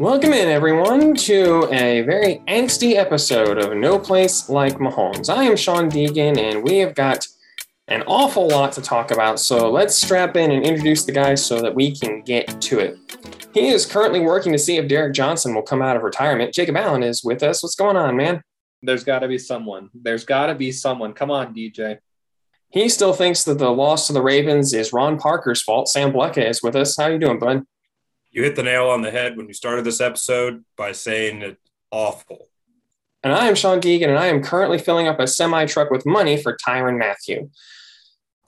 Welcome in, everyone, to a very angsty episode of No Place Like Mahomes. I am Sean Deegan, and we have got an awful lot to talk about. So let's strap in and introduce the guys so that we can get to it. He is currently working to see if Derrick Johnson will come out of retirement. Jacob Allen is with us. What's going on, man? There's got to be someone. There's got to be someone. Come on, DJ. He still thinks that the loss to the Ravens is Ron Parker's fault. Sam Blecka is with us. How you doing, bud? You hit the nail on the head when you started this episode by saying it's awful. And I am Sean Deegan, and I am currently filling up a semi truck with money for Tyrann Mathieu.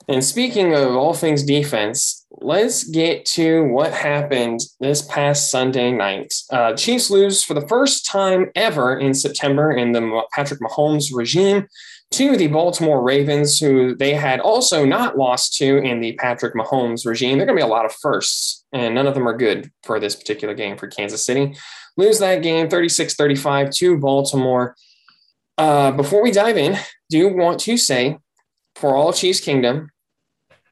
And speaking of all things defense, let's get to what happened this past Sunday night. Uh, Chiefs lose for the first time ever in September in the Patrick Mahomes regime to the Baltimore Ravens, who they had also not lost to in the Patrick Mahomes regime. They're going to be a lot of firsts, and none of them are good for this particular game for Kansas City. Lose that game 36 35 to Baltimore. Uh, before we dive in, do you want to say for all Chiefs Kingdom,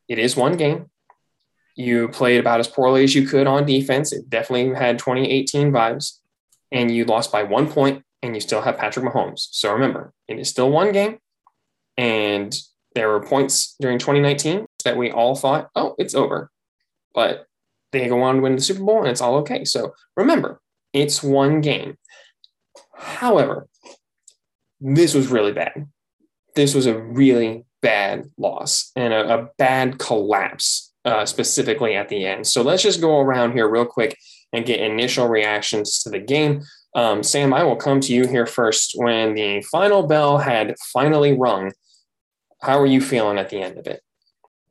it is one game. You played about as poorly as you could on defense. It definitely had 2018 vibes, and you lost by one point, and you still have Patrick Mahomes. So remember, it is still one game. And there were points during 2019 that we all thought, oh, it's over. But they go on to win the Super Bowl and it's all okay. So remember, it's one game. However, this was really bad. This was a really bad loss and a, a bad collapse, uh, specifically at the end. So let's just go around here real quick and get initial reactions to the game. Um, Sam, I will come to you here first. When the final bell had finally rung, how are you feeling at the end of it?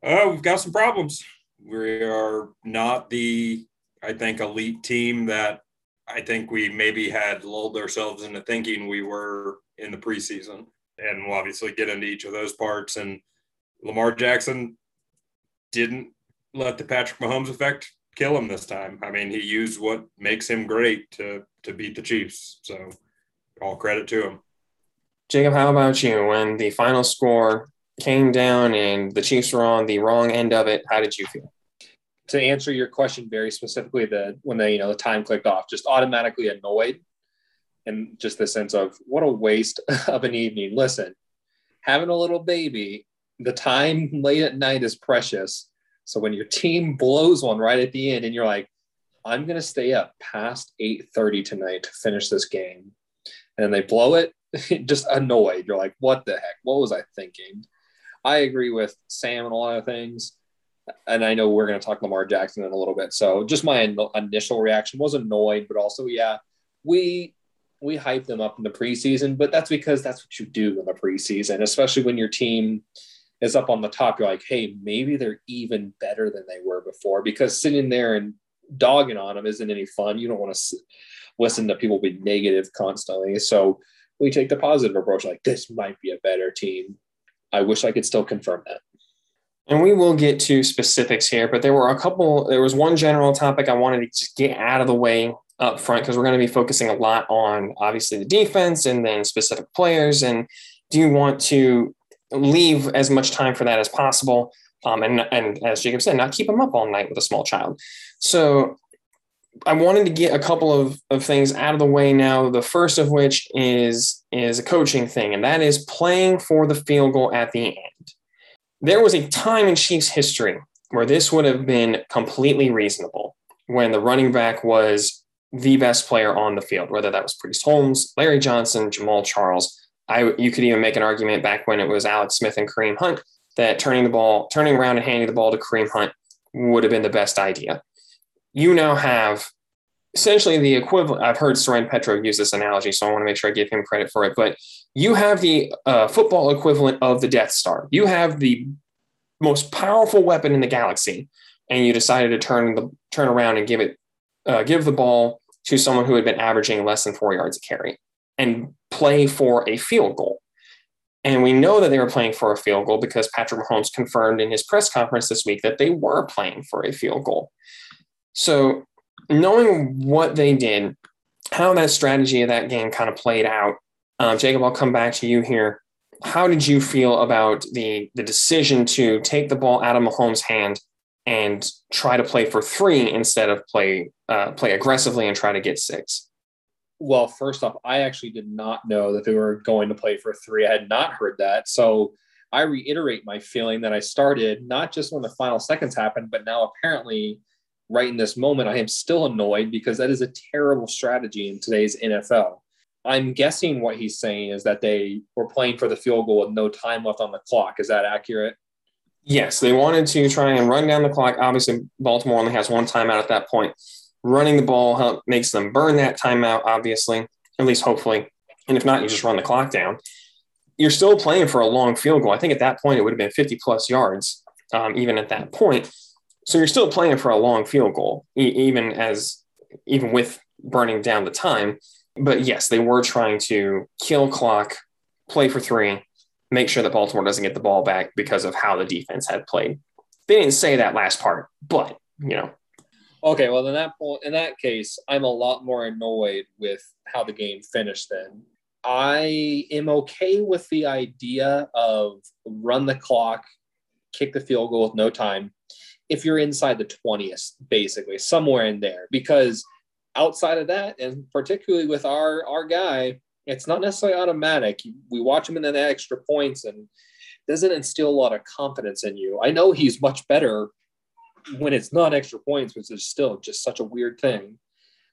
Uh, we've got some problems. We are not the, I think, elite team that I think we maybe had lulled ourselves into thinking we were in the preseason. And we'll obviously get into each of those parts. And Lamar Jackson didn't let the Patrick Mahomes effect kill him this time. I mean, he used what makes him great to to beat the Chiefs. So all credit to him. Jacob, how about you? When the final score came down and the Chiefs were on the wrong end of it, how did you feel? To answer your question very specifically, the when the you know the time clicked off, just automatically annoyed, and just the sense of what a waste of an evening. Listen, having a little baby, the time late at night is precious. So when your team blows one right at the end, and you're like, I'm gonna stay up past 8:30 tonight to finish this game, and they blow it, just annoyed. You're like, what the heck? What was I thinking? I agree with Sam and a lot of things. And I know we're going to talk Lamar Jackson in a little bit. So just my in- initial reaction was annoyed, but also, yeah, we we hype them up in the preseason, but that's because that's what you do in the preseason, especially when your team is up on the top. You're like, hey, maybe they're even better than they were before because sitting there and dogging on them isn't any fun. You don't want to listen to people be negative constantly. So we take the positive approach like this might be a better team I wish I could still confirm that. And we will get to specifics here, but there were a couple, there was one general topic I wanted to just get out of the way up front because we're going to be focusing a lot on obviously the defense and then specific players. And do you want to leave as much time for that as possible? Um, and, and as Jacob said, not keep them up all night with a small child. So I wanted to get a couple of, of things out of the way now. The first of which is is a coaching thing, and that is playing for the field goal at the end. There was a time in Chiefs history where this would have been completely reasonable when the running back was the best player on the field, whether that was Priest Holmes, Larry Johnson, Jamaal Charles. I you could even make an argument back when it was Alex Smith and Kareem Hunt that turning the ball, turning around and handing the ball to Kareem Hunt would have been the best idea you now have essentially the equivalent. I've heard Soren Petro use this analogy, so I want to make sure I give him credit for it. But you have the uh, football equivalent of the Death Star. You have the most powerful weapon in the galaxy, and you decided to turn the turn around and give it uh, give the ball to someone who had been averaging less than four yards a carry and play for a field goal. And we know that they were playing for a field goal because Patrick Mahomes confirmed in his press conference this week that they were playing for a field goal. So, knowing what they did, how that strategy of that game kind of played out, um, Jacob, I'll come back to you here. How did you feel about the the decision to take the ball out of Mahomes' hand and try to play for three instead of play uh, play aggressively and try to get six? Well, first off, I actually did not know that they were going to play for three. I had not heard that. So I reiterate my feeling that I started not just when the final seconds happened, but now apparently right in this moment, I am still annoyed because that is a terrible strategy in today's NFL. I'm guessing what he's saying is that they were playing for the field goal with no time left on the clock. Is that accurate? Yes, they wanted to try and run down the clock. Obviously, Baltimore only has one timeout at that point. Running the ball help, makes them burn that timeout, obviously, at least hopefully. And if not, you just run the clock down. You're still playing for a long field goal. I think at that point it would have been 50 plus yards, um, even at that point. So you're still playing for a long field goal, e- even as even with burning down the time. But yes, they were trying to kill clock, play for three, make sure that Baltimore doesn't get the ball back because of how the defense had played. They didn't say that last part, but you know. Okay, well in that point, in that case, I'm a lot more annoyed with how the game finished. Then I am okay with the idea of run the clock, kick the field goal with no time. If you're inside the 20th, basically somewhere in there, because outside of that, and particularly with our our guy, it's not necessarily automatic. We watch him in the extra points and doesn't instill a lot of confidence in you. I know he's much better when it's not extra points, which is still just such a weird thing.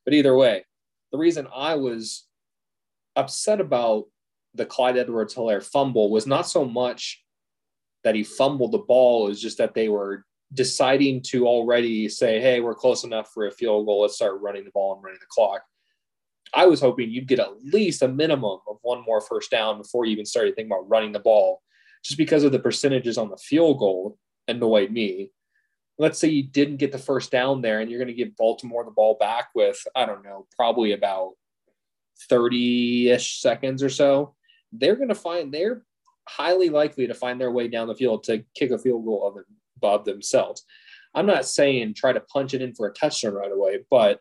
But either way, the reason I was upset about the Clyde Edwards Helaire fumble was not so much that he fumbled the ball, it was just that they were deciding to already say, hey, we're close enough for a field goal. Let's start running the ball and running the clock. I was hoping you'd get at least a minimum of one more first down before you even started thinking about running the ball, just because of the percentages on the field goal annoyed me. Let's say you didn't get the first down there and you're going to give Baltimore the ball back with, I don't know, probably about 30 ish seconds or so. They're going to find, they're highly likely to find their way down the field to kick a field goal of above themselves. I'm not saying try to punch it in for a touchdown right away, but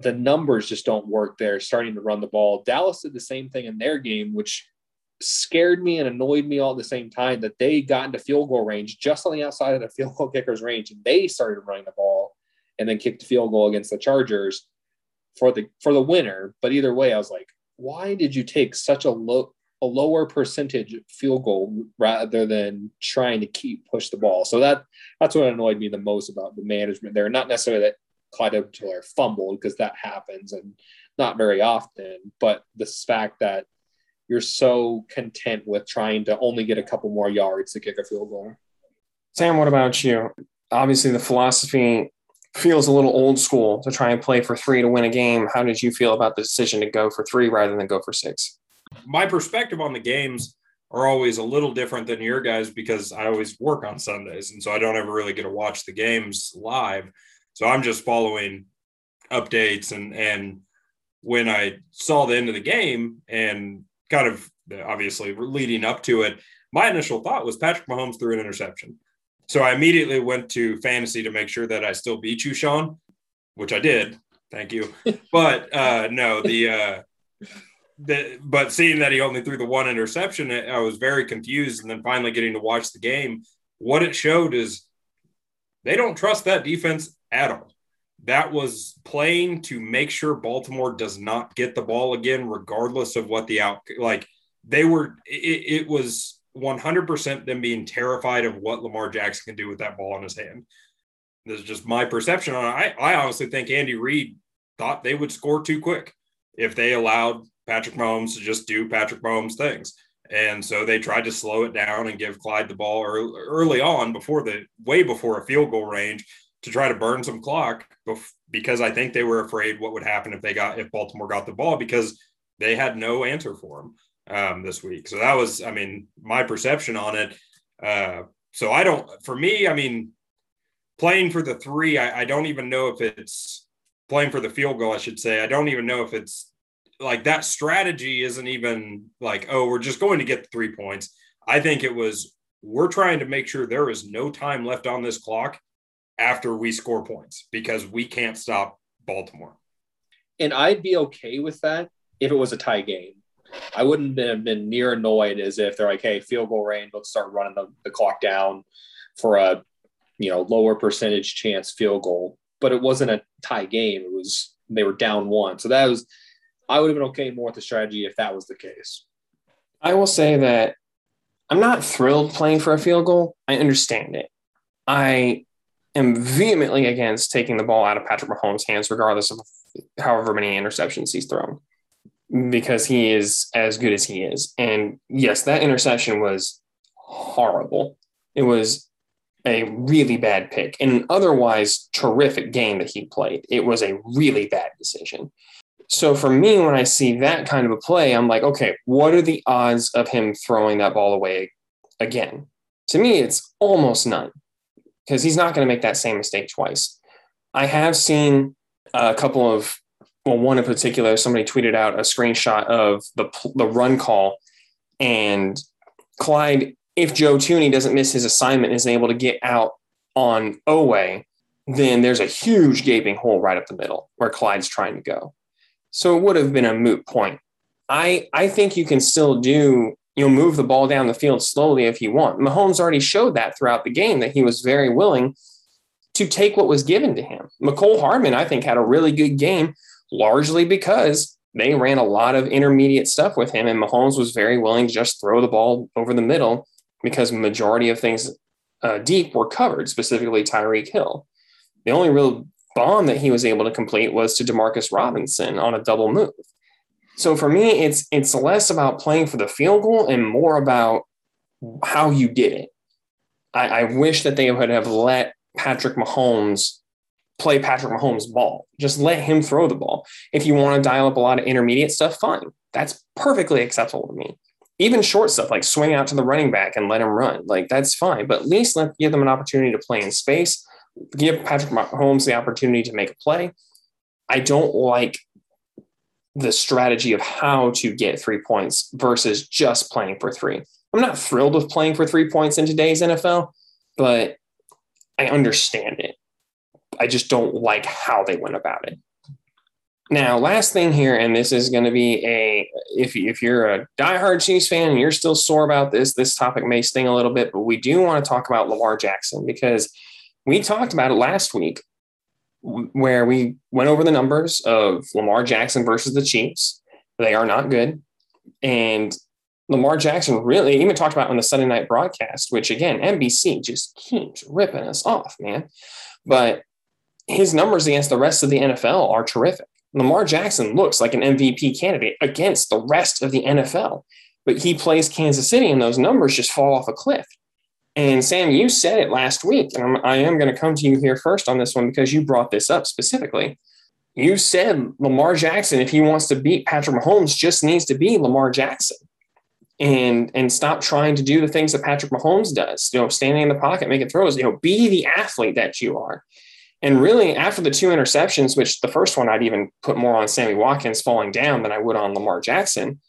the numbers just don't work there starting to run the ball. Dallas did the same thing in their game, which scared me and annoyed me all at the same time that they got into field goal range just on the outside of the field goal kicker's range and they started running the ball and then kicked the field goal against the Chargers for the for the winner. But either way, I was like, why did you take such a low a lower percentage field goal rather than trying to keep push the ball. So that that's what annoyed me the most about the management there. Not necessarily that Clyde Edwards fumbled because that happens and not very often, but the fact that you're so content with trying to only get a couple more yards to kick a field goal. Sam, what about you? Obviously, the philosophy feels a little old school to try and play for three to win a game. How did you feel about the decision to go for three rather than go for six? My perspective on the games are always a little different than your guys because I always work on Sundays. And so I don't ever really get to watch the games live. So I'm just following updates and, and when I saw the end of the game and kind of obviously leading up to it, my initial thought was Patrick Mahomes threw an interception. So I immediately went to fantasy to make sure that I still beat you, Sean, which I did. Thank you. But uh, no, the uh, that, but seeing that he only threw the one interception, I was very confused. And then finally getting to watch the game, what it showed is they don't trust that defense at all. That was playing to make sure Baltimore does not get the ball again, regardless of what the out like they were. It, it was 100% them being terrified of what Lamar Jackson can do with that ball in his hand. This is just my perception on it. I, I honestly think Andy Reid thought they would score too quick if they allowed Patrick Mahomes to just do Patrick Mahomes things. And so they tried to slow it down and give Clyde the ball early, on before the way before a field goal range to try to burn some clock because I think they were afraid what would happen if they got if Baltimore got the ball because they had no answer for him um, this week. So that was, I mean, my perception on it. Uh, so I don't, for me, I mean, playing for the three, I, I don't even know if it's playing for the field goal, I should say. I don't even know if it's like that strategy isn't even like, oh, we're just going to get the three points. I think it was we're trying to make sure there is no time left on this clock after we score points because we can't stop Baltimore. And I'd be okay with that if it was a tie game. I wouldn't have been near annoyed as if they're like, hey, field goal range, let's start running the, the clock down for a you know lower percentage chance field goal. but it wasn't a tie game. It was they were down one. So that was I would have been okay more with the strategy if that was the case. I will say that I'm not thrilled playing for a field goal. I understand it. I am vehemently against taking the ball out of Patrick Mahomes' hands, regardless of however many interceptions he's thrown, because he is as good as he is. And yes, that interception was horrible. It was a really bad pick in an otherwise terrific game that he played. It was a really bad decision. So for me, when I see that kind of a play, I'm like, okay, what are the odds of him throwing that ball away again? To me, it's almost none because he's not going to make that same mistake twice. I have seen a couple of, well, one in particular, somebody tweeted out a screenshot of the, the run call and Clyde if Joe Thuney doesn't miss his assignment and is able to get out on Oweh, then there's a huge gaping hole right up the middle where Clyde's trying to go. So it would have been a moot point. I I think you can still do you know move the ball down the field slowly if you want. Mahomes already showed that throughout the game that he was very willing to take what was given to him. Mecole Hardman I think had a really good game largely because they ran a lot of intermediate stuff with him and Mahomes was very willing to just throw the ball over the middle because majority of things uh, deep were covered, specifically Tyreek Hill. The only real bomb that he was able to complete was to Demarcus Robinson on a double move. So for me, it's it's less about playing for the field goal and more about how you did it. I, I wish that they would have let Patrick Mahomes play Patrick Mahomes' ball. Just let him throw the ball. If you want to dial up a lot of intermediate stuff, fine. That's perfectly acceptable to me even short stuff like swing out to the running back and let him run. Like that's fine, but at least let give them an opportunity to play in space. Give Patrick Mahomes the opportunity to make a play. I don't like the strategy of how to get three points versus just playing for three. I'm not thrilled with playing for three points in today's NFL, but I understand it. I just don't like how they went about it. Now, last thing here, and this is going to be a if if you're a diehard Chiefs fan and you're still sore about this, this topic may sting a little bit, but we do want to talk about Lamar Jackson because we talked about it last week, where we went over the numbers of Lamar Jackson versus the Chiefs. They are not good, and Lamar Jackson really even talked about on the Sunday night broadcast, which again NBC just keeps ripping us off, man. But his numbers against the rest of the NFL are terrific. Lamar Jackson looks like an MVP candidate against the rest of the NFL, but he plays Kansas City and those numbers just fall off a cliff. And Sam, you said it last week, and I'm, I am going to come to you here first on this one because you brought this up specifically. You said Lamar Jackson, if he wants to beat Patrick Mahomes, just needs to be Lamar Jackson and and stop trying to do the things that Patrick Mahomes does. You know, standing in the pocket, making throws. You know, be the athlete that you are. And really, after the two interceptions, which the first one I'd even put more on Sammy Watkins falling down than I would on Lamar Jackson,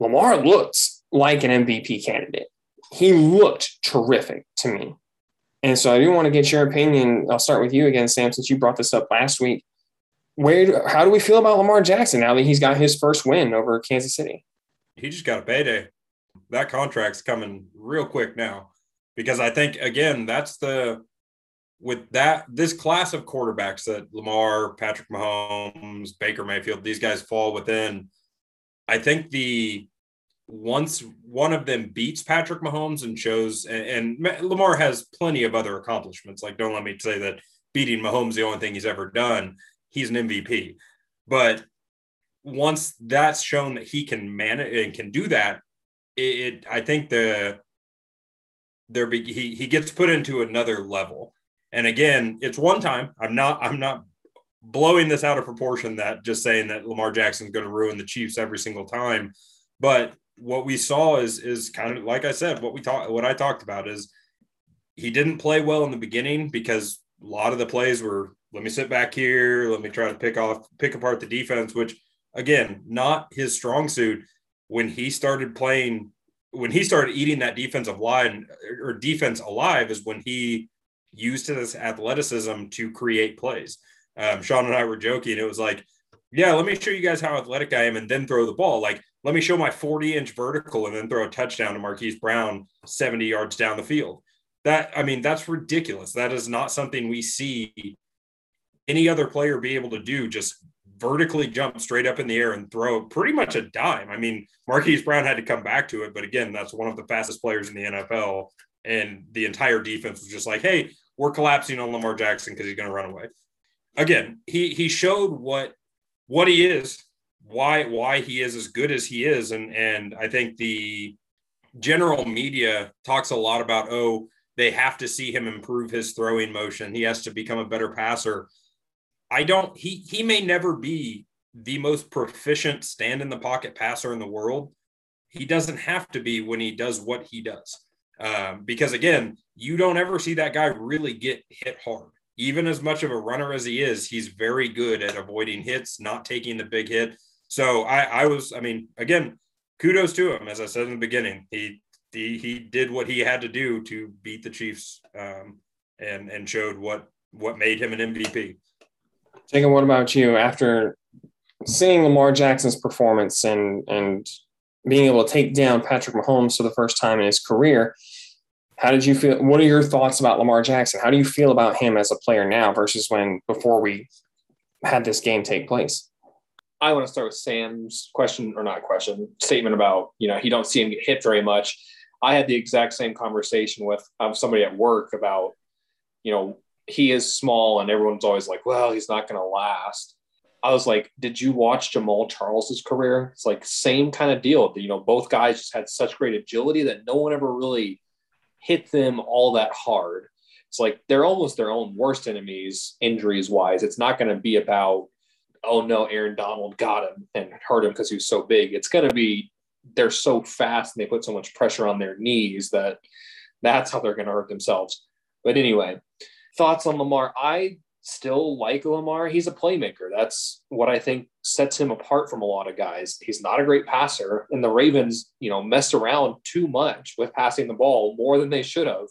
Lamar looks like an MVP candidate. He looked terrific to me. And so I do want to get your opinion. I'll start with you again, Sam, since you brought this up last week. Where, how do we feel about Lamar Jackson now that he's got his first win over Kansas City? He just got a payday. That contract's coming real quick now because I think again that's the with that this class of quarterbacks that Lamar, Patrick Mahomes, Baker Mayfield, these guys fall within. I think the once one of them beats Patrick Mahomes and shows, and, and Lamar has plenty of other accomplishments. Like, don't let me say that beating Mahomes the only thing he's ever done. He's an MVP, but once that's shown that he can manage and can do that, it, it I think the there be he he gets put into another level and again, it's one time. I'm not I'm not blowing this out of proportion that just saying that Lamar Jackson's going to ruin the Chiefs every single time. But what we saw is is kind of like I said, what we talked what I talked about is he didn't play well in the beginning because a lot of the plays were let me sit back here, let me try to pick off pick apart the defense, which again, not his strong suit. When he started playing, when he started eating that defensive line or defense alive, is when he used his athleticism to create plays. Um, Sean and I were joking. It was like, yeah, let me show you guys how athletic I am and then throw the ball. Like, let me show my 40 inch vertical and then throw a touchdown to Marquise Brown 70 yards down the field. That, I mean, that's ridiculous. That is not something we see any other player be able to do just vertically jump straight up in the air and throw pretty much a dime. I mean, Marquise Brown had to come back to it, but again, that's one of the fastest players in the NFL. And the entire defense was just like, hey, we're collapsing on Lamar Jackson because he's going to run away. Again, he he showed what what he is, why why he is as good as he is, and and I think the general media talks a lot about oh they have to see him improve his throwing motion. He has to become a better passer. I don't. He he may never be the most proficient stand in the pocket passer in the world. He doesn't have to be when he does what he does. Um, because again, you don't ever see that guy really get hit hard. Even as much of a runner as he is, he's very good at avoiding hits, not taking the big hit. So I, I was, I mean, again, kudos to him. As I said in the beginning, he he, he did what he had to do to beat the Chiefs, um, and and showed what what made him an MVP. Jacob, what about you? After seeing Lamar Jackson's performance and and being able to take down Patrick Mahomes for the first time in his career, how did you feel? What are your thoughts about Lamar Jackson? How do you feel about him as a player now versus when before we had this game take place? I want to start with Sam's question or not question statement about you know he don't see him get hit very much. I had the exact same conversation with um, somebody at work about you know he is small and everyone's always like, well, he's not going to last. I was like, did you watch Jamaal Charles's career? It's like same kind of deal. You know, both guys just had such great agility that no one ever really hit them all that hard. It's like they're almost their own worst enemies, injuries wise. It's not going to be about, oh no, Aaron Donald got him and hurt him because he was so big. It's going to be they're so fast and they put so much pressure on their knees that that's how they're going to hurt themselves. But anyway, thoughts on Lamar. I still like Lamar. He's a playmaker. That's what I think sets him apart from a lot of guys. He's not a great passer, and the Ravens, you know, messed around too much with passing the ball more than they should have.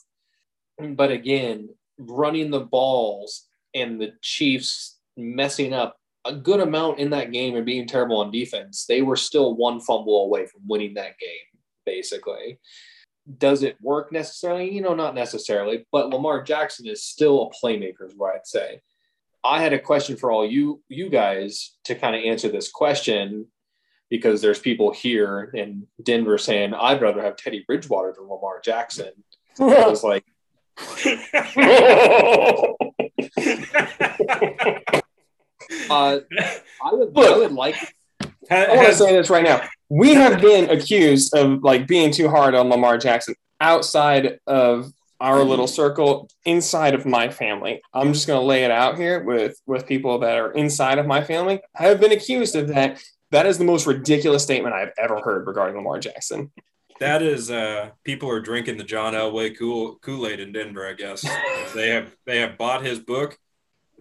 But again, running the balls and the Chiefs messing up a good amount in that game and being terrible on defense, they were still one fumble away from winning that game, basically. Does it work necessarily? You know, not necessarily, but Lamar Jackson is still a playmaker, is what I'd say. I had a question for all you you guys to kind of answer this question because there's people here in Denver saying I'd rather have Teddy Bridgewater than Lamar Jackson. I was like, uh, I would, Look, I would like. I want to say this right now. We have been accused of like being too hard on Lamar Jackson outside of our little circle, inside of my family. I'm just going to lay it out here with with people that are inside of my family. I have been accused of that. That is the most ridiculous statement I've ever heard regarding Lamar Jackson. That is, uh, people are drinking the John Elway Kool Kool Aid in Denver. I guess they have they have bought his book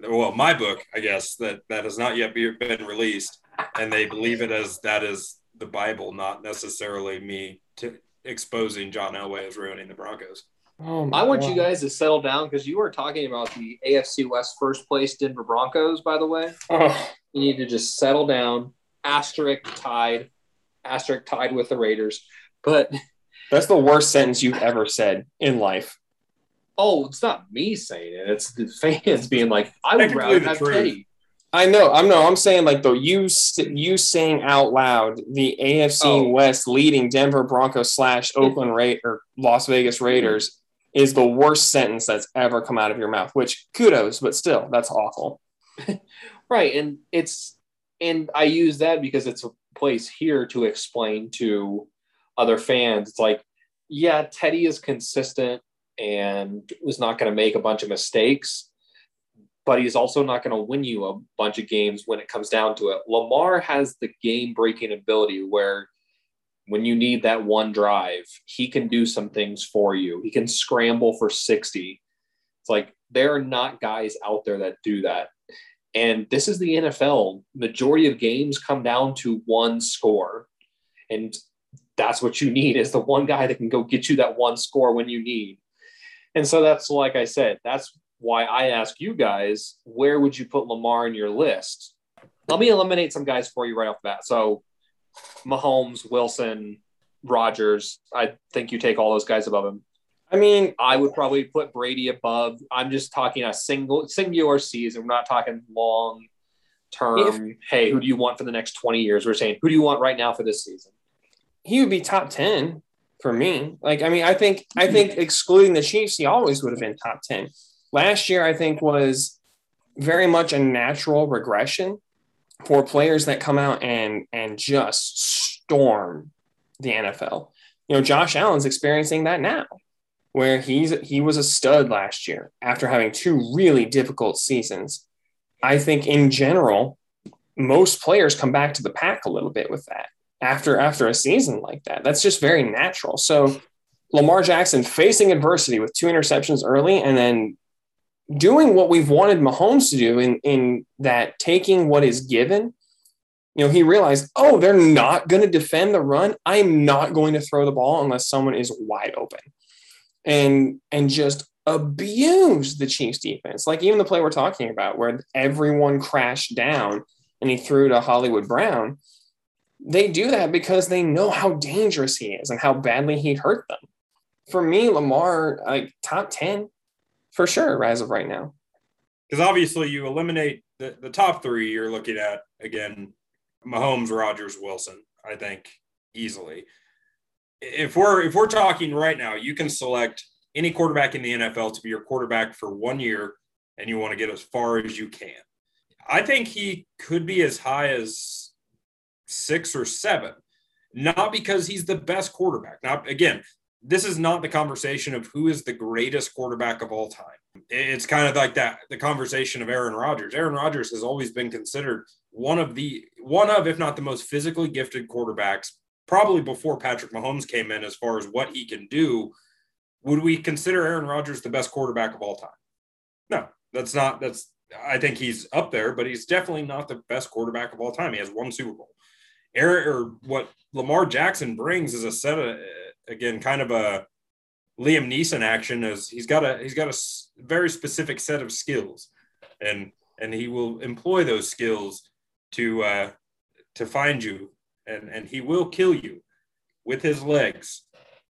well, my book, I guess that that has not yet be, been released, and they believe it as that is the Bible, not necessarily me to exposing John Elway as ruining the Broncos. Oh I want God. you guys to settle down because you were talking about the AFC West first place Denver Broncos, by the way. Oh. You need to just settle down. Asterisk tied, asterisk tied with the Raiders. But that's the worst sentence you've ever said in life oh, it's not me saying it. It's the fans being like, I would rather have truth. Teddy. I know. I'm no. I'm saying like though you you saying out loud the AFC oh. West leading Denver Broncos slash Oakland Ra- or Las Vegas Raiders is the worst sentence that's ever come out of your mouth. Which kudos, but still, that's awful. right, and it's and I use that because it's a place here to explain to other fans. It's like, yeah, Teddy is consistent and was not going to make a bunch of mistakes, but he's also not going to win you a bunch of games when it comes down to it. Lamar has the game breaking ability where when you need that one drive, he can do some things for you. He can scramble for 60. It's like there are not guys out there that do that. And this is the NFL. Majority of games come down to one score. And that's what you need is the one guy that can go get you that one score when you need. And so that's like I said, that's why I ask you guys, where would you put Lamar in your list? Let me eliminate some guys for you right off the bat. So Mahomes, Wilson, Rodgers, I think you take all those guys above him. I mean, I would probably put Brady above. I'm just talking a single singular season. We're not talking long term. hey, who do you want for the next 20 years? We're saying who do you want right now for this season? he would be top 10 for me. Like, I mean, I think, I think excluding the Chiefs, he always would have been top 10. Last year, I think was very much a natural regression for players that come out and, and just storm the NFL. You know, Josh Allen's experiencing that now where he's, he was a stud last year after having two really difficult seasons. I think in general, most players come back to the pack a little bit with that after after a season like that. That's just very natural. So Lamar Jackson facing adversity with two interceptions early and then doing what we've wanted Mahomes to do in in that taking what is given. You know, he realized, oh, they're not going to defend the run. I'm not going to throw the ball unless someone is wide open. And and just abuse the Chiefs defense. Like even the play we're talking about where everyone crashed down and he threw to Hollywood Brown they do that because they know how dangerous he is and how badly he hurt them. For me, Lamar, like top 10 for sure, as of right now. Because obviously, you eliminate the, the top three, you're looking at, again, Mahomes, Rodgers, Wilson, I think easily. If we're if we're talking right now, you can select any quarterback in the NFL to be your quarterback for one year, and you want to get as far as you can. I think he could be as high as six or seven, not because he's the best quarterback. Now, again, this is not the conversation of who is the greatest quarterback of all time. It's kind of like that the conversation of Aaron Rodgers. Aaron Rodgers has always been considered one of the one of if not the most physically gifted quarterbacks probably before Patrick Mahomes came in as far as what he can do. Would we consider Aaron Rodgers the best quarterback of all time? No, that's not that's I think he's up there, but he's definitely not the best quarterback of all time. He has one Super Bowl. Eric or what Lamar Jackson brings is a set of again kind of a Liam Neeson action is he's got a he's got a very specific set of skills and and he will employ those skills to uh, to find you and and he will kill you with his legs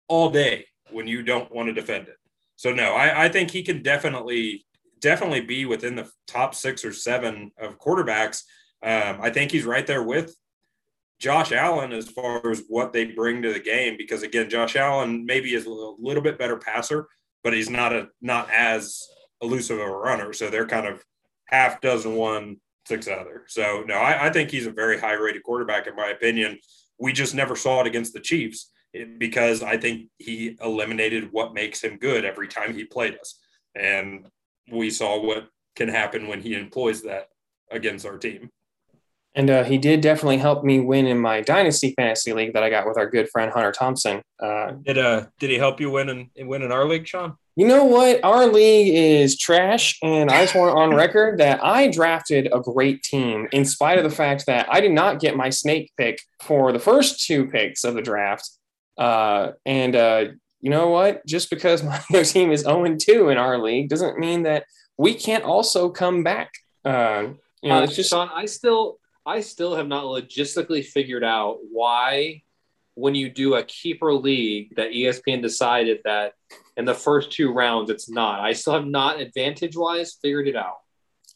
all day when you don't want to defend it. So no, I, I think he can definitely definitely be within the top six or seven of quarterbacks. Um, I think he's right there with Josh Allen as far as what they bring to the game because again Josh Allen maybe is a little, bit better passer but he's not a not as elusive of a runner. So they're kind of half dozen one six other. So no I, I think he's a very high rated quarterback in my opinion. We just never saw it against the Chiefs eh, because I think he eliminated what makes him good every time he played us. And we saw what can happen when he employs that against our team. And uh, he did definitely help me win in my dynasty fantasy league that I got with our good friend Hunter Thompson. Uh, did uh did he help you win in win in our league, Sean? You know what? Our league is trash, and I just want on record that I drafted a great team in spite of the fact that I did not get my snake pick for the first two picks of the draft. Uh, and uh, you know what? Just because my team is 0 2 in our league doesn't mean that we can't also come back. Uh, you know, uh, it's just Sean. I still I still have not logistically figured out why, when you do a keeper league, that ESPN decided that in the first two rounds it's not. I still have not advantage wise figured it out.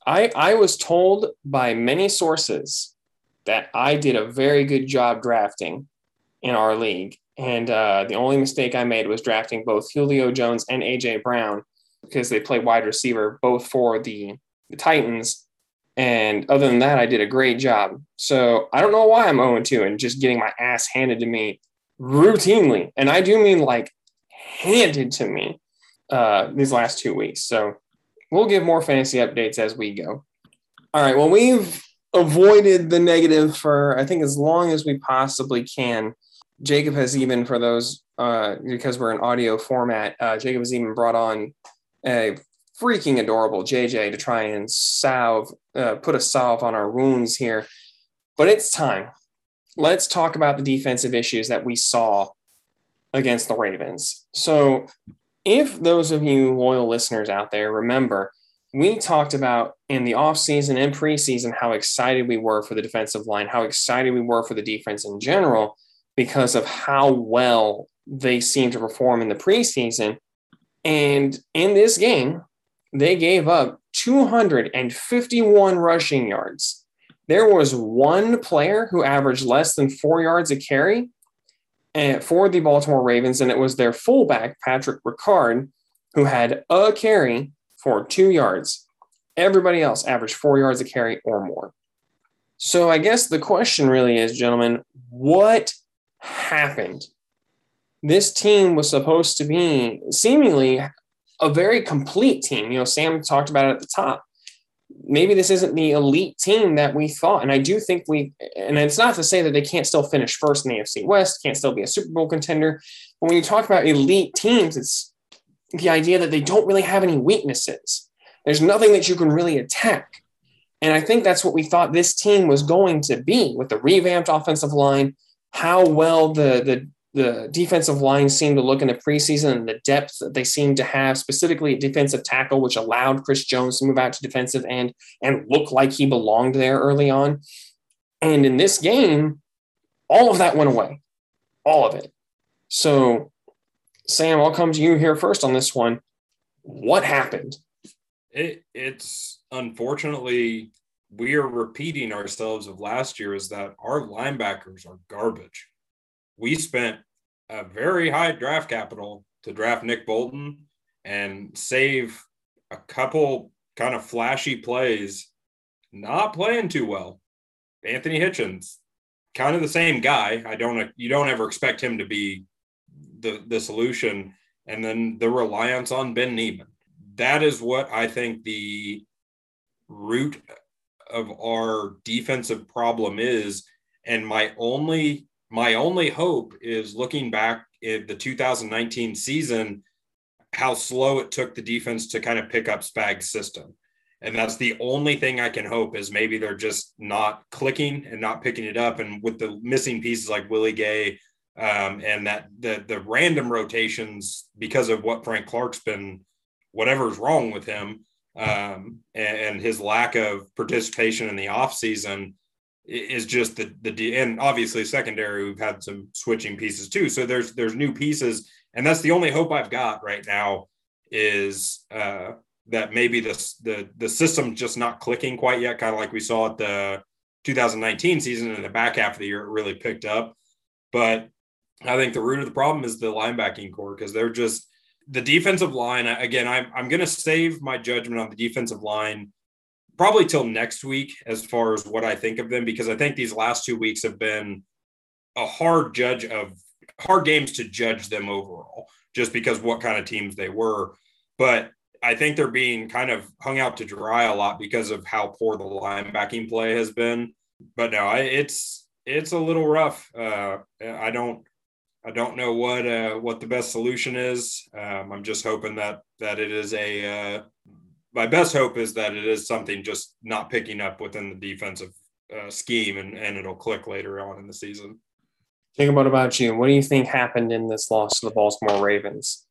I I was told by many sources that I did a very good job drafting in our league, and uh, the only mistake I made was drafting both Julio Jones and AJ Brown because they play wide receiver both for the, the Titans and other than that, I did a great job. So I don't know why I'm 0 2 and just getting my ass handed to me routinely. And I do mean like handed to me uh, these last two weeks. So we'll give more fantasy updates as we go. All right. Well, we've avoided the negative for, I think, as long as we possibly can. Jacob has even, for those, uh, because we're in audio format, uh, Jacob has even brought on a freaking adorable JJ to try and salve, uh, put a salve on our wounds here. But it's time. Let's talk about the defensive issues that we saw against the Ravens. So, if those of you loyal listeners out there remember, we talked about in the offseason and preseason how excited we were for the defensive line, how excited we were for the defense in general because of how well they seemed to perform in the preseason And in this game, they gave up 251 rushing yards. There was one player who averaged less than four yards a carry eh, for the Baltimore Ravens, and it was their fullback, Patrick Ricard, who had a carry for two yards. Everybody else averaged four yards a carry or more. So I guess the question really is, gentlemen, what happened? This team was supposed to be seemingly a very complete team. You know, Sam talked about it at the top. Maybe this isn't the elite team that we thought. And I do think we, and it's not to say that they can't still finish first in the AFC West, can't still be a Super Bowl contender. But when you talk about elite teams, it's the idea that they don't really have any weaknesses. There's nothing that you can really attack. And I think that's what we thought this team was going to be with the revamped offensive line, how well the, the, the defensive line seemed to look in the preseason and the depth that they seemed to have, specifically at defensive tackle, which allowed Chris Jones to move out to defensive end and look like he belonged there early on. And in this game, all of that went away, all of it. So, Sam, I'll come to you here first on this one. What happened? It, it's unfortunately we are repeating ourselves of last year is that our linebackers are garbage. We spent a very high draft capital to draft Nick Bolton and save a couple kind of flashy plays, not playing too well. Anthony Hitchens, kind of the same guy. I don't you don't ever expect him to be the the solution. And then the reliance on Ben Niemann that is what I think the root of our defensive problem is. And my only my only hope is looking back at the 2019 season, how slow it took the defense to kind of pick up Spag's system. And that's the only thing I can hope is maybe they're just not clicking and not picking it up. And with the missing pieces like Willie Gay um, and that the the random rotations because of what Frank Clark's been whatever's wrong with him um, and, and, his lack of participation in the offseason is just the the and obviously secondary we've had some switching pieces too. So there's there's new pieces and that's the only hope I've got right now is uh, that maybe the the the system just not clicking quite yet kind of like we saw at the 2019 season in the back half of the year it really picked up. But I think the root of the problem is the linebacking core because they're just the defensive line, again, I'm, I'm going to save my judgment on the defensive line probably till next week as far as what I think of them, because I think these last two weeks have been a hard judge of hard games to judge them overall, just because what kind of teams they were. But I think they're being kind of hung out to dry a lot because of how poor the linebacking play has been. But no, it's it's a little rough. Uh, I don't I don't know what uh, what the best solution is. Um, I'm just hoping that that it is a. Uh, my best hope is that it is something just not picking up within the defensive uh, scheme, and and it'll click later on in the season. Think about about you. What do you think happened in this loss to the Baltimore Ravens?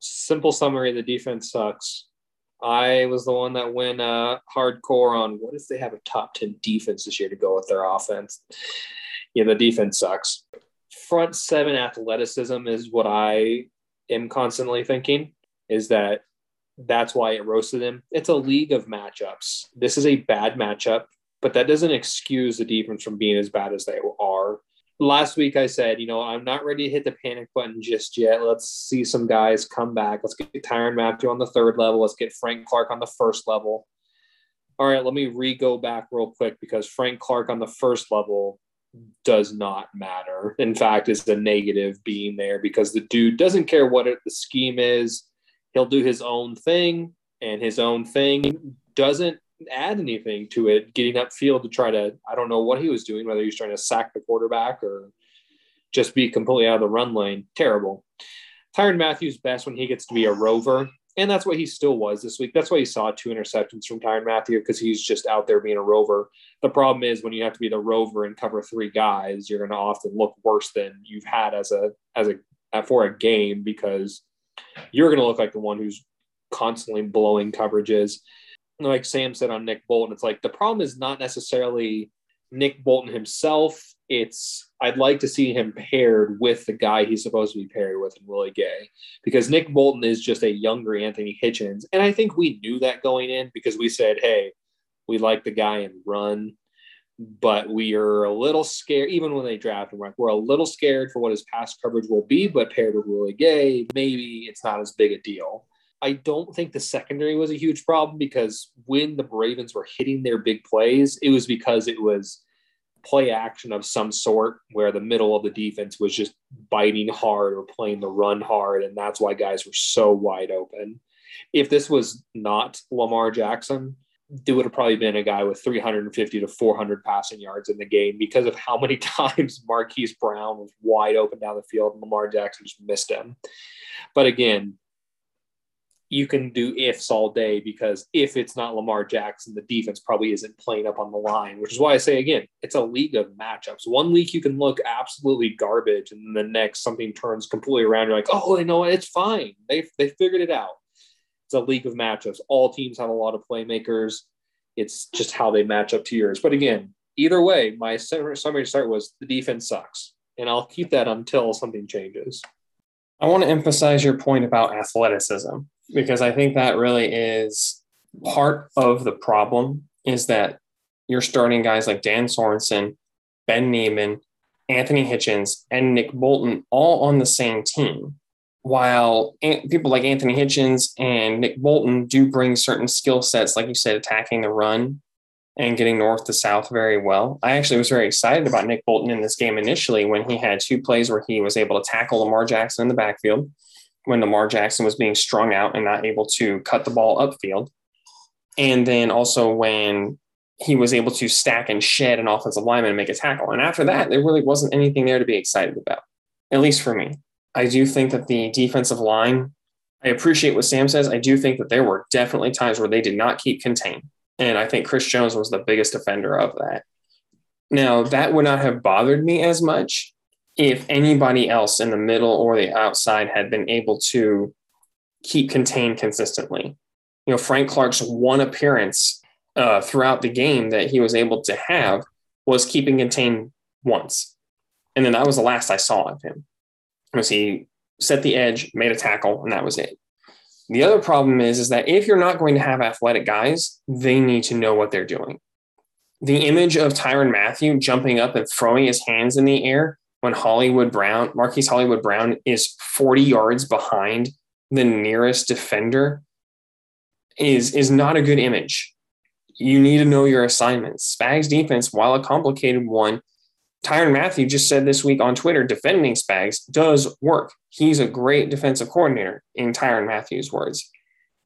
Simple summary: the defense sucks. I was the one that went uh, hardcore on what if they have a top ten defense this year to go with their offense. Yeah, the defense sucks front seven athleticism is what I am constantly thinking is that that's why it roasted him. It's a league of matchups. This is a bad matchup, but that doesn't excuse the defense from being as bad as they are. Last week I said, you know, I'm not ready to hit the panic button just yet. Let's see some guys come back. Let's get Tyrann Mathieu on the third level. Let's get Frank Clark on the first level. All right, let me re go back real quick because Frank Clark on the first level does not matter. In fact, is a negative being there because the dude doesn't care what it, the scheme is. He'll do his own thing, and his own thing doesn't add anything to it. Getting upfield to try to, I don't know what he was doing, whether he was trying to sack the quarterback or just be completely out of the run lane. Terrible. Tyrann Mathieu's best when he gets to be a rover and that's what he still was this week. That's why he saw two interceptions from Tyrann Mathieu because he's just out there being a rover. The problem is when you have to be the rover and cover three guys, you're going to often look worse than you've had as a as a for a game because you're going to look like the one who's constantly blowing coverages. Like Sam said on Nick Bolton, it's like the problem is not necessarily Nick Bolton himself. It's I'd like to see him paired with the guy he's supposed to be paired with in Willie Gay because Nick Bolton is just a younger Anthony Hitchens. And I think we knew that going in because we said, hey, we like the guy and run, but we are a little scared. Even when they draft him, we're a little scared for what his pass coverage will be. But paired with Willie Gay, maybe it's not as big a deal. I don't think the secondary was a huge problem because when the Ravens were hitting their big plays, it was because it was play action of some sort where the middle of the defense was just biting hard or playing the run hard. And that's why guys were so wide open. If this was not Lamar Jackson, there would have probably been a guy with 350 to 400 passing yards in the game because of how many times Marquise Brown was wide open down the field and Lamar Jackson just missed him. But again, you can do ifs all day because if it's not Lamar Jackson, the defense probably isn't playing up on the line, which is why I say again, it's a league of matchups. One week you can look absolutely garbage, and the next something turns completely around. You're like, oh, you know what? It's fine. They they figured it out. It's a league of matchups. All teams have a lot of playmakers. It's just how they match up to yours. But again, either way, my summary to start was the defense sucks, and I'll keep that until something changes. I want to emphasize your point about athleticism because I think that really is part of the problem is that you're starting guys like Dan Sorensen, Ben Niemann, Anthony Hitchens, and Nick Bolton all on the same team. While people like Anthony Hitchens and Nick Bolton do bring certain skill sets, like you said, attacking the run and getting north to south very well. I actually was very excited about Nick Bolton in this game initially when he had two plays where he was able to tackle Lamar Jackson in the backfield when Lamar Jackson was being strung out and not able to cut the ball upfield. And then also when he was able to stack and shed an offensive lineman and make a tackle. And after that, there really wasn't anything there to be excited about, at least for me. I do think that the defensive line, I appreciate what Sam says. I do think that there were definitely times where they did not keep contained. And I think Chris Jones was the biggest offender of that. Now, that would not have bothered me as much if anybody else in the middle or the outside had been able to keep contained consistently. You know, Frank Clark's one appearance uh, throughout the game that he was able to have was keeping contained once. And then that was the last I saw of him. Was he set the edge, made a tackle, and that was it. The other problem is, is that if you're not going to have athletic guys, they need to know what they're doing. The image of Tyrann Mathieu jumping up and throwing his hands in the air when Hollywood Brown, Marquise Hollywood Brown, is 40 yards behind the nearest defender is, is not a good image. You need to know your assignments. Spags defense, while a complicated one, Tyrann Mathieu just said this week on Twitter, defending Spags does work. He's a great defensive coordinator, in Tyrann Mathieu's words.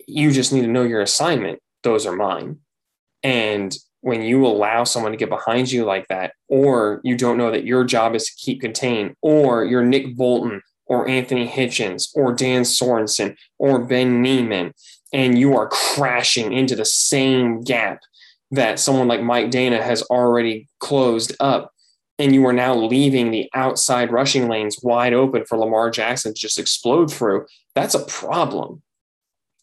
You just need to know your assignment. Those are mine. And when you allow someone to get behind you like that, or you don't know that your job is to keep contained, or you're Nick Bolton or Anthony Hitchens or Dan Sorensen or Ben Niemann, and you are crashing into the same gap that someone like Mike Danna has already closed up, and you are now leaving the outside rushing lanes wide open for Lamar Jackson to just explode through, that's a problem.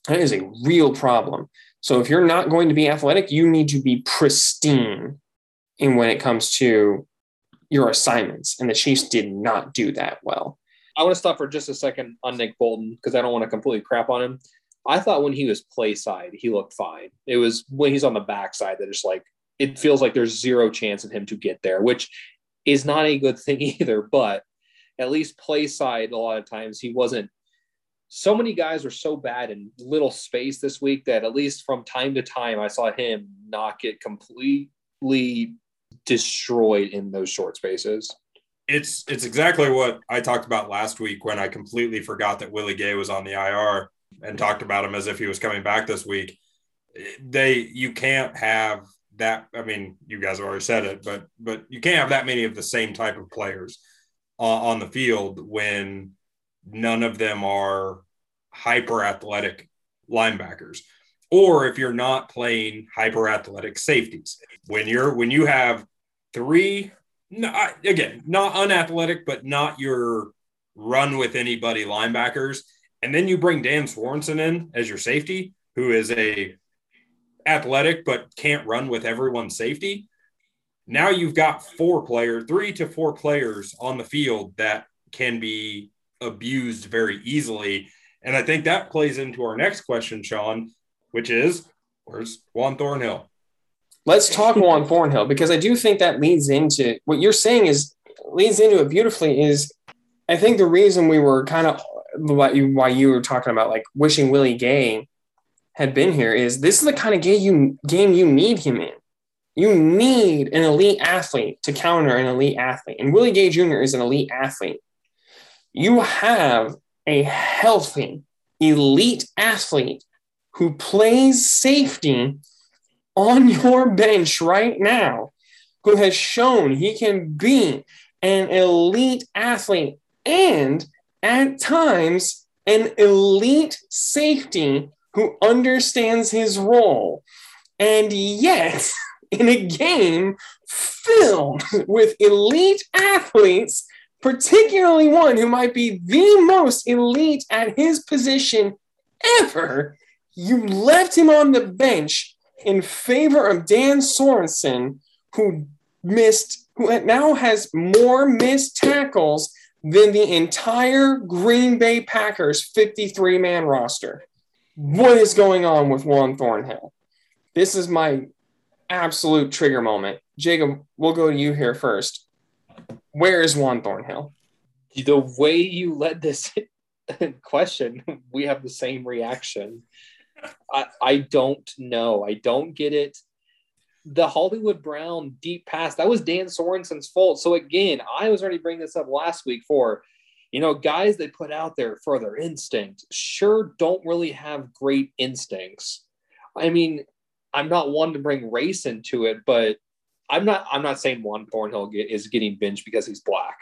That is a real problem. So if you're not going to be athletic, you need to be pristine in when it comes to your assignments. And the Chiefs did not do that well. I want to stop for just a second on Nick Bolton because I don't want to completely crap on him. I thought when he was play side, he looked fine. It was when he's on the backside that it's like it feels like there's zero chance of him to get there, which is not a good thing either. But at least play side, a lot of times he wasn't so many guys were so bad in little space this week that at least from time to time I saw him not get completely destroyed in those short spaces. It's it's exactly what I talked about last week when I completely forgot that Willie Gay was on the IR and talked about him as if he was coming back this week. They you can't have that I mean you guys have already said it but but you can't have that many of the same type of players on, on the field when none of them are hyper athletic linebackers or if you're not playing hyper athletic safeties. When you're when you have three not, again not unathletic but not your run with anybody linebackers and then you bring Dan Sorensen in as your safety who is a athletic but can't run with everyone's safety now you've got four players, three to four players on the field that can be abused very easily. And I think that plays into our next question, Sean, which is where's Juan Thornhill? Let's talk Juan Thornhill because I do think that leads into what you're saying is leads into it beautifully is I think the reason we were kind of why you, why you were talking about like wishing Willie Gay had been here is this is the kind of game you game you need him in. You need an elite athlete to counter an elite athlete. And Willie Gay Jr. is an elite athlete. You have a healthy, elite athlete who plays safety on your bench right now, who has shown he can be an elite athlete and at times an elite safety who understands his role. And yet, in a game filled with elite athletes, particularly one who might be the most elite at his position ever, you left him on the bench in favor of Dan Sorensen, who missed, who now has more missed tackles than the entire Green Bay Packers 53 man roster. What is going on with Juan Thornhill? This is my absolute trigger moment. Jacob, we'll go to you here first. Where is Juan Thornhill? The way you led this question, we have the same reaction. I, I don't know. I don't get it. The Hollywood Brown deep pass, that was Dan Sorensen's fault. So again, I was already bringing this up last week for, you know, guys they put out there for their instinct sure don't really have great instincts. I mean, I'm not one to bring race into it, but I'm not I'm not saying Juan Thornhill get, is getting benched because he's black.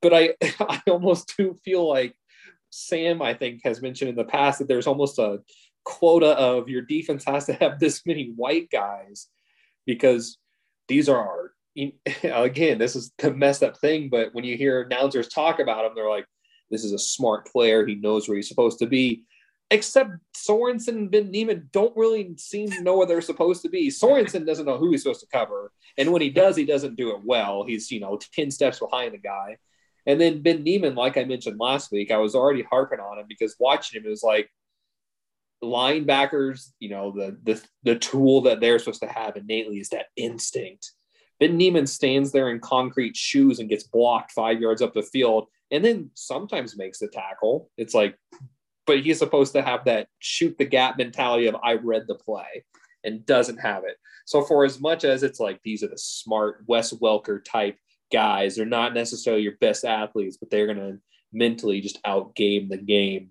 But I I almost do feel like Sam, I think, has mentioned in the past that there's almost a quota of your defense has to have this many white guys because these are our again this is the messed up thing but when you hear announcers talk about him they're like this is a smart player he knows where he's supposed to be except Sorensen and Ben Niemann don't really seem to know where they're supposed to be. Sorensen doesn't know who he's supposed to cover. And when he does, he doesn't do it well. He's, you know, 10 steps behind the guy. And then Ben Niemann, like I mentioned last week, I was already harping on him because watching him, it was like linebackers, you know, the the the tool that they're supposed to have innately is that instinct. Ben Niemann stands there in concrete shoes and gets blocked five yards up the field and then sometimes makes the tackle. It's like, but he's supposed to have that shoot the gap mentality of I read the play and doesn't have it. So for as much as it's like these are the smart Wes Welker type guys, they're not necessarily your best athletes, but they're gonna mentally just outgame the game.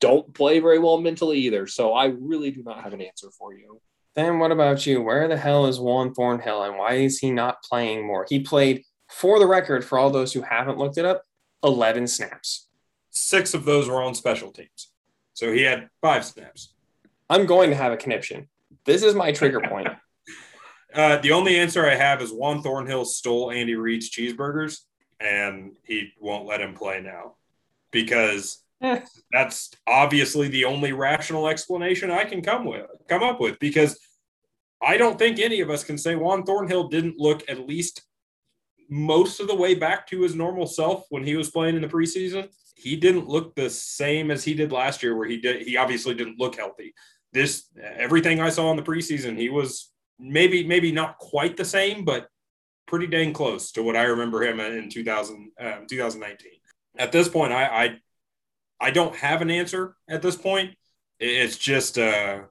Don't play very well mentally either. So I really do not have an answer for you. Then what about you? Where the hell is Juan Thornhill and why is he not playing more? He played, for the record, for all those who haven't looked it up, 11 snaps six of those were on special teams. So he had five snaps. I'm going to have a conniption. This is my trigger point. uh, the only answer I have is Juan Thornhill stole Andy Reid's cheeseburgers, and he won't let him play now because eh. that's obviously the only rational explanation I can come with, come up with. Because I don't think any of us can say Juan Thornhill didn't look at least most of the way back to his normal self when he was playing in the preseason he didn't look the same as he did last year, where he did he obviously didn't look healthy. This everything I saw in the preseason, he was maybe maybe not quite the same, but pretty dang close to what I remember him in 2000, um, 2019. At this point, I, I I don't have an answer at this point. It's just uh,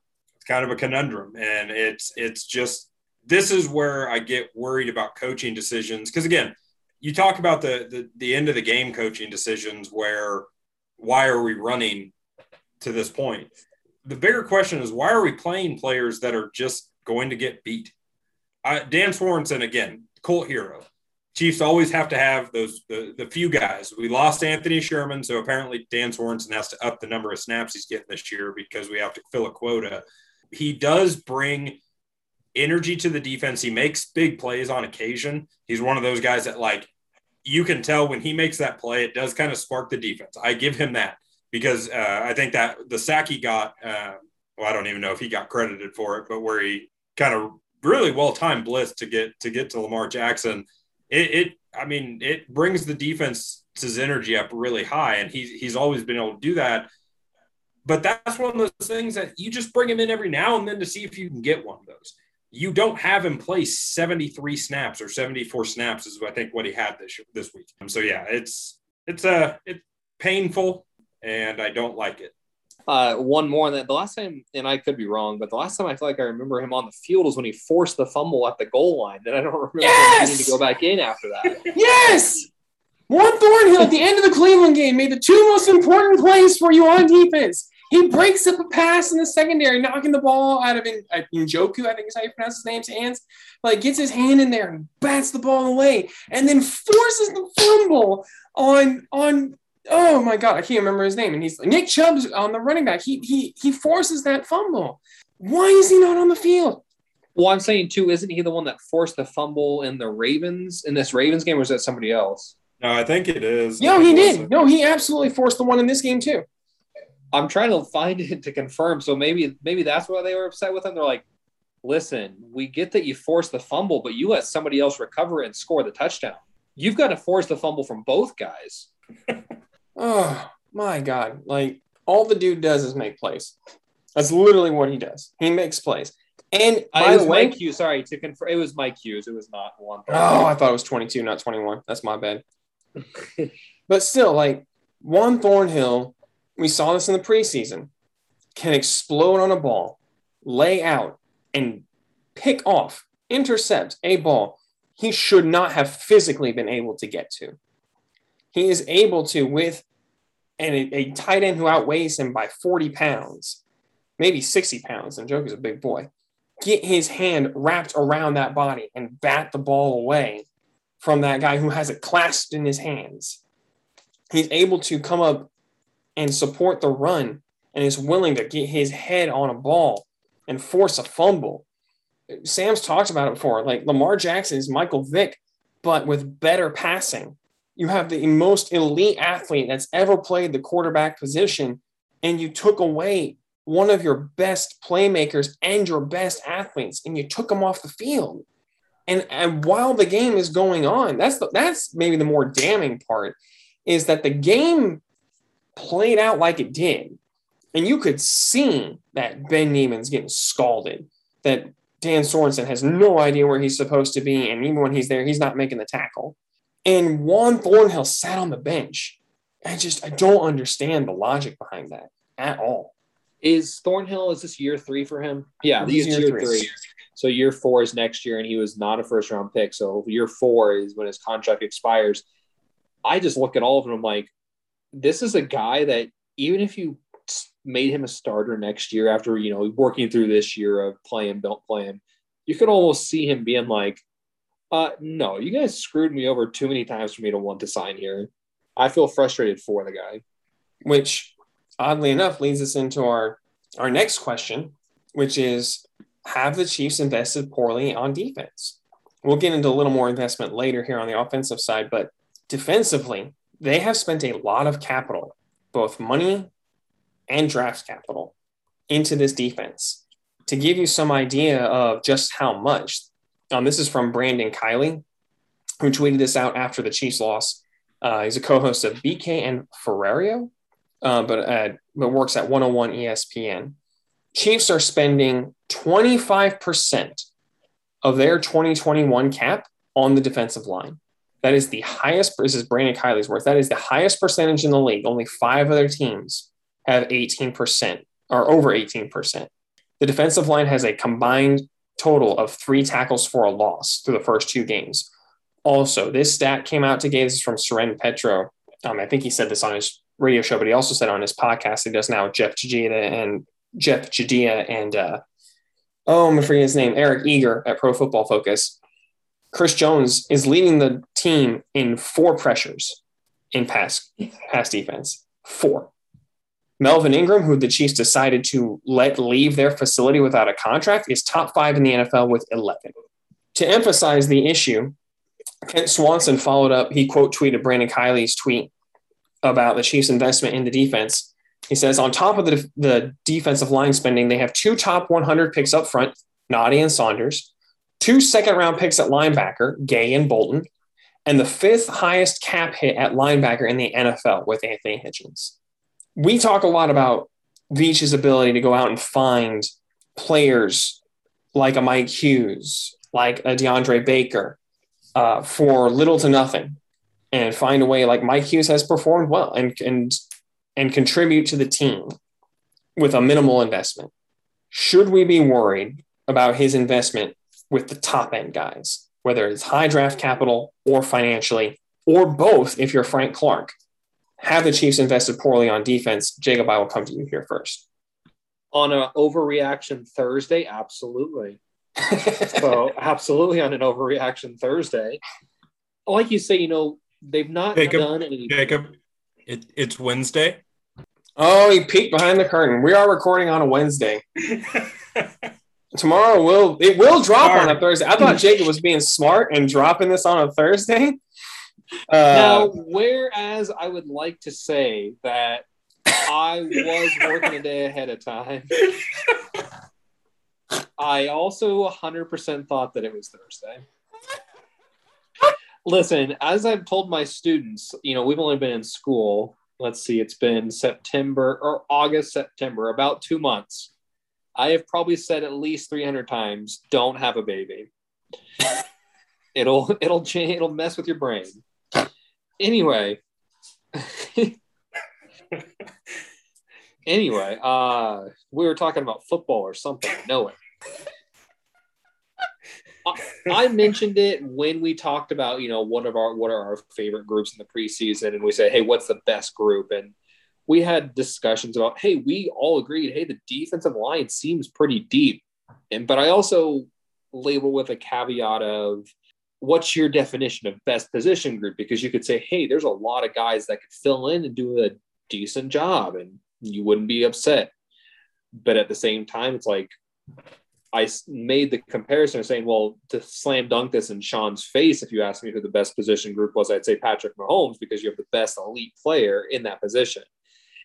kind of a conundrum, and it's it's just this is where I get worried about coaching decisions because again, you talk about the, the the end of the game coaching decisions where why are we running to this point? The bigger question is why are we playing players that are just going to get beat? I, Dan Swanson again, cult hero. Chiefs always have to have those the, the few guys. We lost Anthony Sherman, so apparently Dan Swanson has to up the number of snaps he's getting this year because we have to fill a quota. He does bring energy to the defense. He makes big plays on occasion. He's one of those guys that like you can tell when he makes that play, it does kind of spark the defense. I give him that because uh, I think that the sack he got, uh, well, I don't even know if he got credited for it, but where he kind of really well timed blitz to get to get to Lamar Jackson. It, it I mean, it brings the defense's energy up really high, and he's he's always been able to do that. But that's one of those things that you just bring him in every now and then to see if you can get one of those. You don't have him play 73 snaps or 74 snaps is I think what he had this this week. So yeah, it's it's a uh, it's painful and I don't like it. Uh, one more that. The last time, and I could be wrong, but the last time I feel like I remember him on the field was when he forced the fumble at the goal line. That I don't remember yes! him to go back in after that. yes. Juan Thornhill at the end of the Cleveland game made the two most important plays for you on defense. He breaks up a pass in the secondary, knocking the ball out of in, uh, Njoku, I think is how you pronounce his name's hands. Like gets his hand in there and bats the ball away, and then forces the fumble on on oh my god, I can't remember his name. And he's Nick Chubb's on the running back. He he he forces that fumble. Why is he not on the field? Well, I'm saying too, isn't he the one that forced the fumble in the Ravens in this Ravens game, or is that somebody else? No, I think it is. No, he did. No, he absolutely forced the one in this game too. I'm trying to find it to confirm. So maybe maybe that's why they were upset with him. They're like, listen, we get that you forced the fumble, but you let somebody else recover and score the touchdown. You've got to force the fumble from both guys. Oh my god! Like all the dude does is make plays. That's literally what he does. He makes plays. And uh, by the way, Mike Hughes. Sorry to confirm, it was Mike Hughes. It was not Juan. Oh, I thought it was twenty-two, not twenty-one. That's my bad. but still, like Juan Thornhill, we saw this in the preseason, can explode on a ball, lay out, and pick off, intercept a ball he should not have physically been able to get to he is able to, with and a, tight end who outweighs him by 40 pounds, maybe 60 pounds, Njoku is a big boy, get his hand wrapped around that body and bat the ball away from that guy who has it clasped in his hands. He's able to come up and support the run and is willing to get his head on a ball and force a fumble. Sam's talked about it before. Like Lamar Jackson is Michael Vick, but with better passing you have the most elite athlete that's ever played the quarterback position, and you took away one of your best playmakers and your best athletes, and you took them off the field. And, and while the game is going on, that's the, that's maybe the more damning part is that the game played out like it did. And you could see that Ben Niemann's getting scalded, that Dan Sorensen has no idea where he's supposed to be. And even when he's there, he's not making the tackle. And Juan Thornhill sat on the bench. I just I don't understand the logic behind that at all. Is Thornhill is this year three for him? Yeah, this year, year three. three. So year four is next year, and he was not a first round pick. So year four is when his contract expires. I just look at all of them. I'm like, this is a guy that even if you made him a starter next year after you know working through this year of play him, don't play him, you could almost see him being like, uh, no, you guys screwed me over too many times for me to want to sign here. I feel frustrated for the guy. Which, oddly enough, leads us into our our next question, which is: Have the Chiefs invested poorly on defense? We'll get into a little more investment later here on the offensive side, but defensively, they have spent a lot of capital, both money and draft capital, into this defense. To give you some idea of just how much, um, this is from Brandon Kiley, who tweeted this out after the Chiefs loss. Uh, he's a co-host of BK and Ferrario, uh, but uh, but works at 101 ESPN. Chiefs are spending 25% of their 2021 cap on the defensive line. That is the highest. This is Brandon Kiley's worth. That is the highest percentage in the league. Only five other teams have 18% or over 18%. The defensive line has a combined total of three tackles for a loss through the first two games. Also, this stat came out today. This is from Soren Petro. Um, I think he said this on his radio show, but he also said on his podcast he does now with Jeff Chadiha and Jeff Chadiha and uh, oh, I'm forgetting his name, Eric Eager at Pro Football Focus. Chris Jones is leading the team in four pressures in pass pass defense. Four. Melvin Ingram, who the Chiefs decided to let leave their facility without a contract, is top five in the NFL with 11. To emphasize the issue, Kent Swanson followed up. He quote tweeted Brandon Kiley's tweet about the Chiefs' investment in the defense. He says, on top of the, the defensive line spending, they have two top 100 picks up front, Nnadi and Saunders, two second round picks at linebacker, Gay and Bolton, and the fifth highest cap hit at linebacker in the NFL with Anthony Hitchens. We talk a lot about Veach's ability to go out and find players like a Mike Hughes, like a DeAndre Baker, uh, for little to nothing, and find a way like Mike Hughes has performed well and and and contribute to the team with a minimal investment. Should we be worried about his investment with the top end guys, whether it's high draft capital or financially, or both if you're Frank Clark? Have the Chiefs invested poorly on defense? Jacob, I will come to you here first. On an overreaction Thursday, absolutely. so, absolutely on an overreaction Thursday. Like you say, you know, they've not Jacob, done any. Jacob, it, it's Wednesday. Oh, he peeked behind the curtain. We are recording on a Wednesday. Tomorrow will it will drop on a Thursday. I thought Jacob was being smart and dropping this on a Thursday. Uh, now, whereas I would like to say that I was working a day ahead of time, I also 100% thought that it was Thursday. Listen, as I've told my students, you know, we've only been in school let's see, it's been September or August, September, about two months. I have probably said at least 300 times, don't have a baby. it'll, it'll change, it'll mess with your brain. Anyway. anyway, uh, we were talking about football or something. Know it. I mentioned it when we talked about, you know, what of our what are our favorite groups in the preseason, and we say, hey, what's the best group? And we had discussions about, hey, we all agreed, hey, the defensive line seems pretty deep. And but I also label with a caveat of what's your definition of best position group? Because you could say, hey, there's a lot of guys that could fill in and do a decent job, and you wouldn't be upset. But at the same time, it's like I made the comparison of saying, well, to slam dunk this in Sean's face, if you ask me who the best position group was, I'd say Patrick Mahomes because you have the best elite player in that position.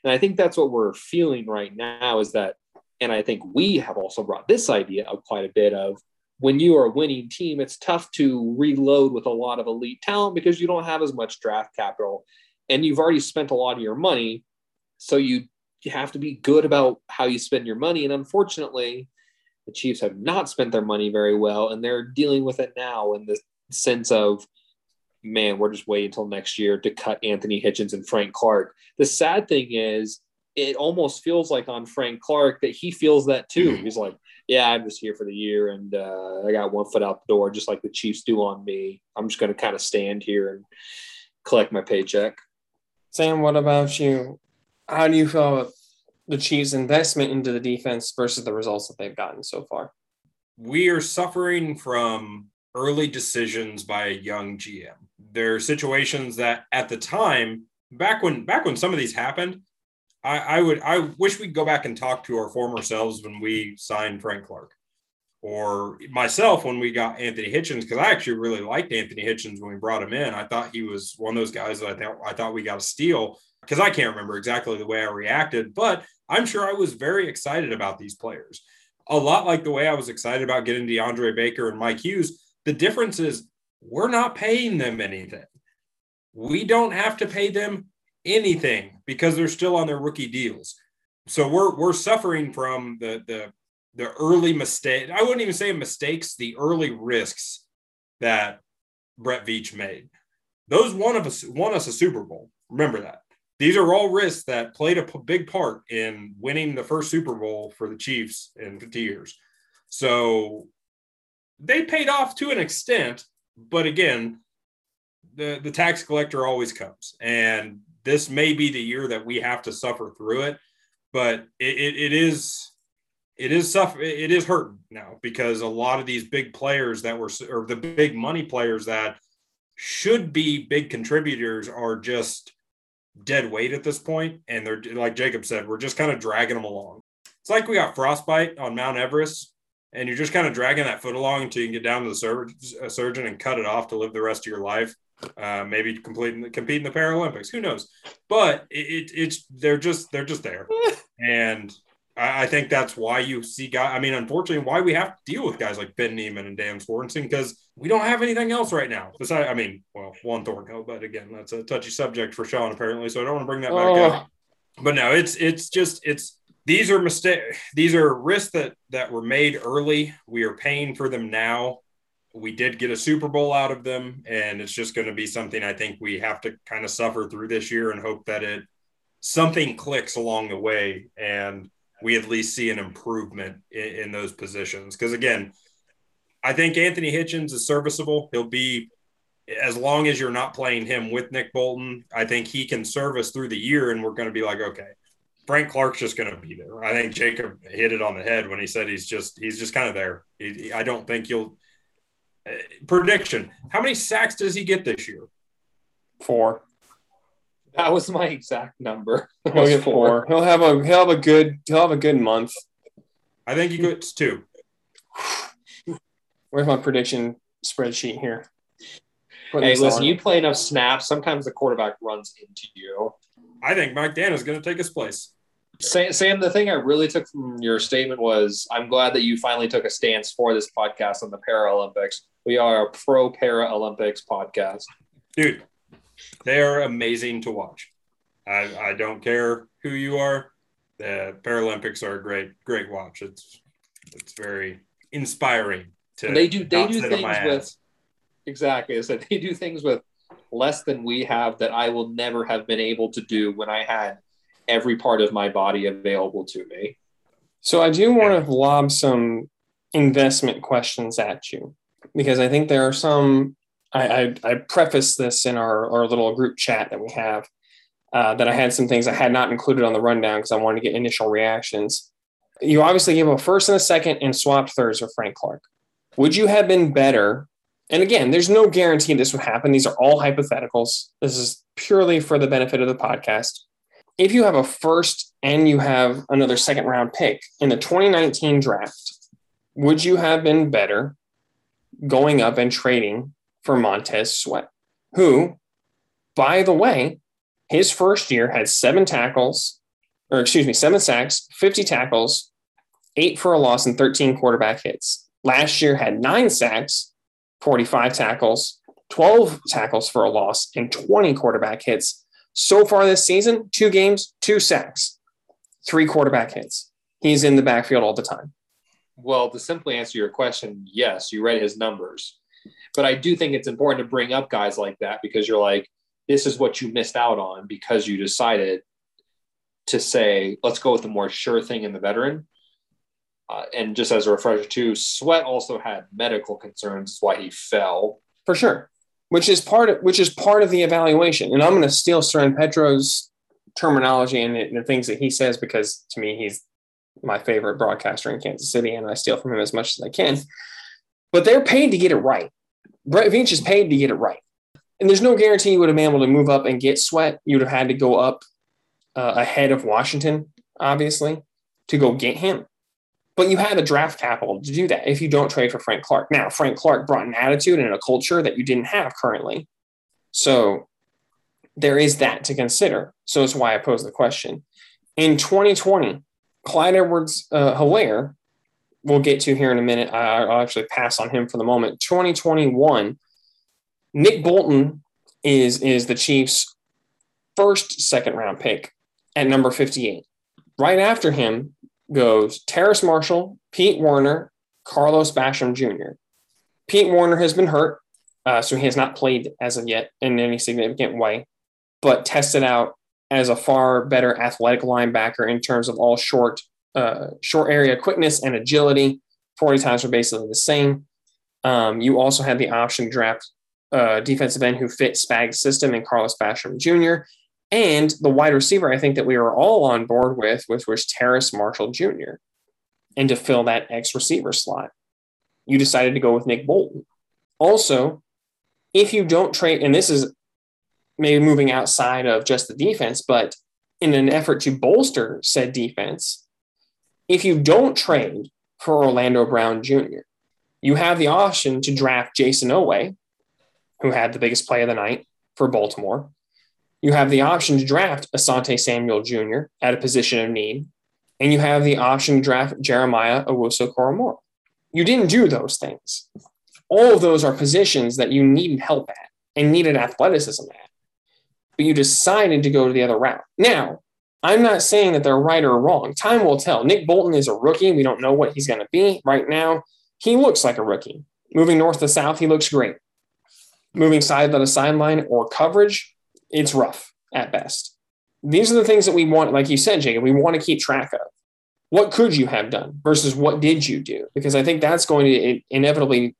And I think that's what we're feeling right now is that, and I think we have also brought this idea up quite a bit of when you are a winning team, it's tough to reload with a lot of elite talent because you don't have as much draft capital and you've already spent a lot of your money. So you have to be good about how you spend your money. And unfortunately, the Chiefs have not spent their money very well, and they're dealing with it now in the sense of, man, we're just waiting until next year to cut Anthony Hitchens and Frank Clark. The sad thing is, it almost feels like on Frank Clark that he feels that too. He's like, yeah, I'm just here for the year, and uh, I got one foot out the door, just like the Chiefs do on me. I'm just going to kind of stand here and collect my paycheck. Sam, what about you? How do you feel about the Chiefs' investment into the defense versus the results that they've gotten so far? We are suffering from early decisions by a young GM. There are situations that at the time, back when back when some of these happened, I, I would I wish we'd go back and talk to our former selves when we signed Frank Clark. Or myself when we got Anthony Hitchens, because I actually really liked Anthony Hitchens when we brought him in. I thought he was one of those guys that I thought I thought we got a steal because I can't remember exactly the way I reacted, but I'm sure I was very excited about these players. A lot like the way I was excited about getting DeAndre Baker and Mike Hughes. The difference is we're not paying them anything. We don't have to pay them anything because they're still on their rookie deals. So we're we're suffering from the the the early mistake. I wouldn't even say mistakes, the early risks that Brett Veach made. Those won us won us a Super Bowl. Remember that these are all risks that played a big part in winning the first Super Bowl for the Chiefs in 50 years. So they paid off to an extent, but again, the, the tax collector always comes. And this may be the year that we have to suffer through it, but it, it, it is it is suffer it is hurting now because a lot of these big players that were or the big money players that should be big contributors are just dead weight at this point, and they're like Jacob said, we're just kind of dragging them along. It's like we got frostbite on Mount Everest, and you're just kind of dragging that foot along until you can get down to the sur- surgeon and cut it off to live the rest of your life. Uh, maybe complete compete in the Paralympics. Who knows? But it, it, it's they're just they're just there, and I, I think that's why you see guys. I mean, unfortunately, why we have to deal with guys like Ben Niemann and Dan Sorensen because we don't have anything else right now. Besides, I mean, well, Juan Thornhill, but again, that's a touchy subject for Sean apparently, so I don't want to bring that back oh. up. But no, it's it's just it's these are mistake these are risks that that were made early. We are paying for them now. We did get a Super Bowl out of them, and it's just going to be something I think we have to kind of suffer through this year and hope that it something clicks along the way and we at least see an improvement in, in those positions. Because again, I think Anthony Hitchens is serviceable. He'll be as long as you're not playing him with Nick Bolton. I think he can service through the year, and we're going to be like, okay, Frank Clark's just going to be there. I think Jacob hit it on the head when he said he's just he's just kind of there. He, I don't think you'll. Uh, prediction: How many sacks does he get this year? Four. That was my exact number. He'll get four. He'll have a he'll have a good he'll have a good month. I think he gets two. Where's my prediction spreadsheet here? hey, listen, on. you play enough snaps. Sometimes the quarterback runs into you. I think Mike Dan is going to take his place. Sam, the thing I really took from your statement was I'm glad that you finally took a stance for this podcast on the Paralympics. We are a pro Paralympics podcast. Dude, they are amazing to watch. I, I don't care who you are. The Paralympics are a great, great watch. It's it's very inspiring. To they do they do things with exactly. I said they do things with less than we have that I will never have been able to do when I had every part of my body available to me. So I do want to lob some investment questions at you because I think there are some I, I, I prefaced this in our, our little group chat that we have uh, that I had some things I had not included on the rundown because I wanted to get initial reactions. You obviously gave a first and a second and swapped thirds with Frank Clark. Would you have been better? And again, there's no guarantee this would happen. These are all hypotheticals. This is purely for the benefit of the podcast. If you have a first and you have another second round pick in the 2019 draft, would you have been better going up and trading for Montez Sweat, who, by the way, his first year had seven tackles, or excuse me, seven sacks, 50 tackles, eight for a loss, and 13 quarterback hits. Last year had nine sacks, 45 tackles, 12 tackles for a loss, and 20 quarterback hits. So far this season, two games, two sacks, three quarterback hits. He's in the backfield all the time. Well, to simply answer your question, yes, you read his numbers. But I do think it's important to bring up guys like that because you're like, this is what you missed out on because you decided to say, let's go with the more sure thing in the veteran. Uh, and just as a refresher, too, Sweat also had medical concerns. Why he fell. For sure, which is part of which is part of the evaluation. And I'm going to steal Soren Petro's terminology and, and the things that he says because to me he's my favorite broadcaster in Kansas City, and I steal from him as much as I can. But they're paid to get it right. Brett Veach is paid to get it right. And there's no guarantee you would have been able to move up and get sweat. You would have had to go up uh, ahead of Washington, obviously, to go get him. But you had the draft capital to do that if you don't trade for Frank Clark. Now, Frank Clark brought an attitude and a culture that you didn't have currently. So there is that to consider. So that's why I pose the question. In 2020, Clyde Edwards uh, Helaire we'll get to here in a minute. I, will actually pass on him for the moment. 2021, Nick Bolton is is the Chiefs' first second round pick at number 58. Right after him goes Terrace Marshall, Pete Werner, Carlos Basham Jr. Pete Werner has been hurt, uh, so he has not played as of yet in any significant way, but tested out as a far better athletic linebacker in terms of all short uh, short area quickness and agility. 40 times are basically the same. Um, you also had the option draft uh, defensive end who fit Spag's system in Carlos Basham Jr. And the wide receiver, I think that we were all on board with, which was Terrace Marshall Jr. And to fill that X receiver slot, you decided to go with Nick Bolton. Also, if you don't trade, and this is maybe moving outside of just the defense, but in an effort to bolster said defense, if you don't trade for Orlando Brown Jr., you have the option to draft Jayson Oweh, who had the biggest play of the night for Baltimore. You have the option to draft Asante Samuel Jr. at a position of need. and you have the option to draft Jeremiah Owusu Koramoah. You didn't do those things. All of those are positions that you needed help at and needed athleticism at. But you decided to go to the other route. Now, I'm not saying that they're right or wrong. Time will tell. Nick Bolton is a rookie. We don't know what he's going to be right now. He looks like a rookie. Moving north to south, he looks great. Moving side to the sideline or coverage, it's rough at best. These are the things that we want, like you said, Jacob, we want to keep track of. What could you have done versus what did you do? Because I think that's going to inevitably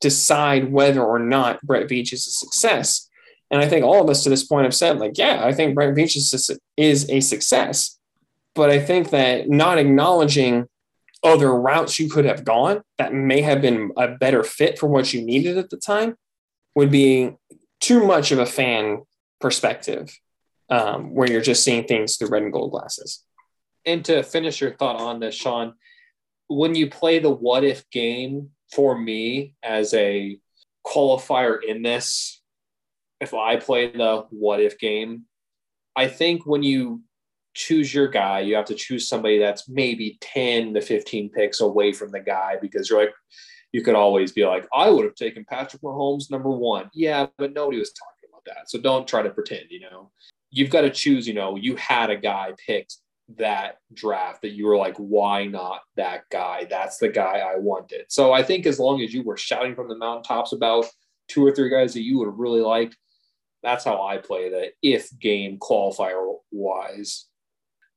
decide whether or not Brett Veach is a success. And I think all of us to this point have said, like, yeah, I think Brett Veach is, is a success. But I think that not acknowledging other routes you could have gone that may have been a better fit for what you needed at the time would be too much of a fan perspective um, where you're just seeing things through red and gold glasses. And to finish your thought on this, Sean, when you play the what if game for me as a qualifier in this, if I play the what if game, I think when you choose your guy, you have to choose somebody that's maybe 10 to 15 picks away from the guy because you're like, you could always be like, I would have taken Patrick Mahomes number one. Yeah, but nobody was talking that. So don't try to pretend, you know. You've got to choose, you know, you had a guy picked that draft that you were like, why not that guy? That's the guy I wanted. So I think as long as you were shouting from the mountaintops about two or three guys that you would have really liked, that's how I play the if game qualifier wise.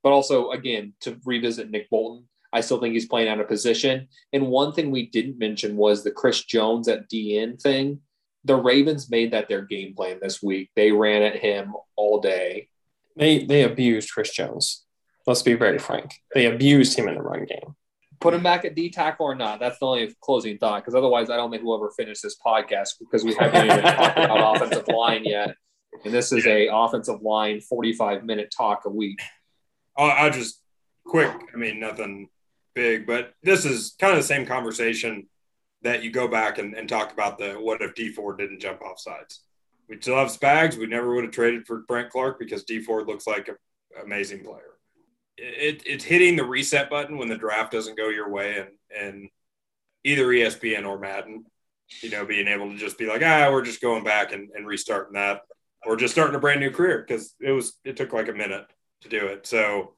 But also, again, to revisit Nick Bolton, I still think he's playing out of position. And one thing we didn't mention was the Chris Jones at DN thing. The Ravens made that their game plan this week. They ran at him all day. They they abused Chris Jones. Let's be very frank. They abused him in the run game. Put him back at D tackle or not? That's the only closing thought. Because otherwise, I don't think we'll ever finish this podcast because we haven't even talked about offensive line yet. And this is a offensive line 45 minute talk a week. I'll, I'll just quick. I mean, nothing big, but this is kind of the same conversation that you go back and, and talk about the what if Dee Ford didn't jump off sides. We still have Spags. We never would have traded for Brent Clark because Dee Ford looks like an amazing player. It, it's hitting the reset button when the draft doesn't go your way and, and either ESPN or Madden, you know, being able to just be like, ah, we're just going back and, and restarting that or just starting a brand new career because it was, it took like a minute to do it. So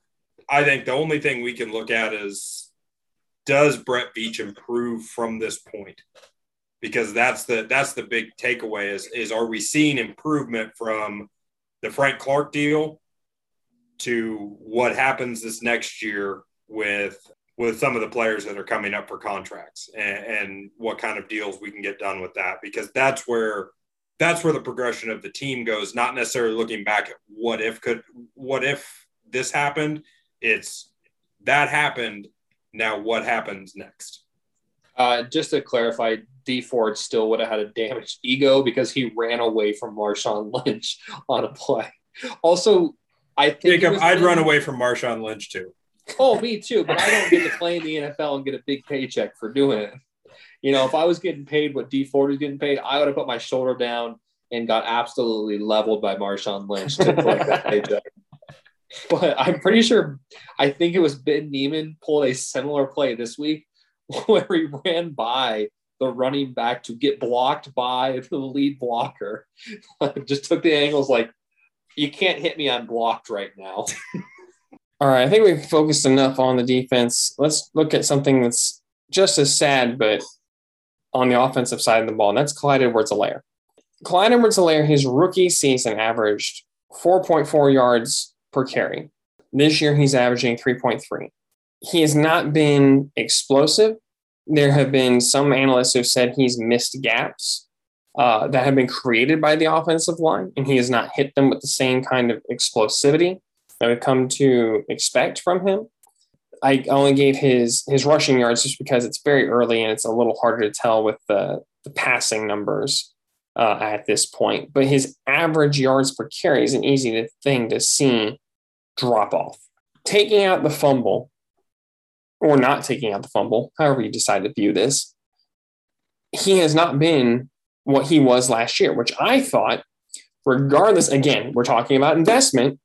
I think the only thing we can look at is does Brett Veach improve from this point? Because that's the that's the big takeaway is is are we seeing improvement from the Frank Clark deal to what happens this next year with with some of the players that are coming up for contracts and, and what kind of deals we can get done with that because that's where that's where the progression of the team goes not necessarily looking back at what if could what if this happened it's that happened. Now what happens next? Uh, just to clarify, Dee Ford still would have had a damaged ego because he ran away from Marshawn Lynch on a play. Also, I think Jacob, I'd run away from Marshawn Lynch too. Oh, me too, but I don't get to play in the NFL and get a big paycheck for doing it. You know, if I was getting paid what Dee Ford was getting paid, I would have put my shoulder down and got absolutely leveled by Marshawn Lynch to collect that paycheck. But I'm pretty sure, I think it was Ben Niemann pulled a similar play this week where he ran by the running back to get blocked by the lead blocker. Just took the angles like, you can't hit me I'm blocked right now. All right, I think we've focused enough on the defense. Let's look at something that's just as sad, but on the offensive side of the ball, and that's Clyde Edwards-Helaire. Clyde Edwards-Helaire, his rookie season averaged 4.4 yards per carry. This year, he's averaging 3.3. He has not been explosive. There have been some analysts who've said he's missed gaps uh, that have been created by the offensive line, and he has not hit them with the same kind of explosivity that we've come to expect from him. I only gave his his rushing yards just because it's very early and it's a little harder to tell with the, the passing numbers uh, at this point. But his average yards per carry is an easy thing to see drop off. Taking out the fumble, or not taking out the fumble, however you decide to view this, he has not been what he was last year, which I thought, regardless, again, we're talking about investment.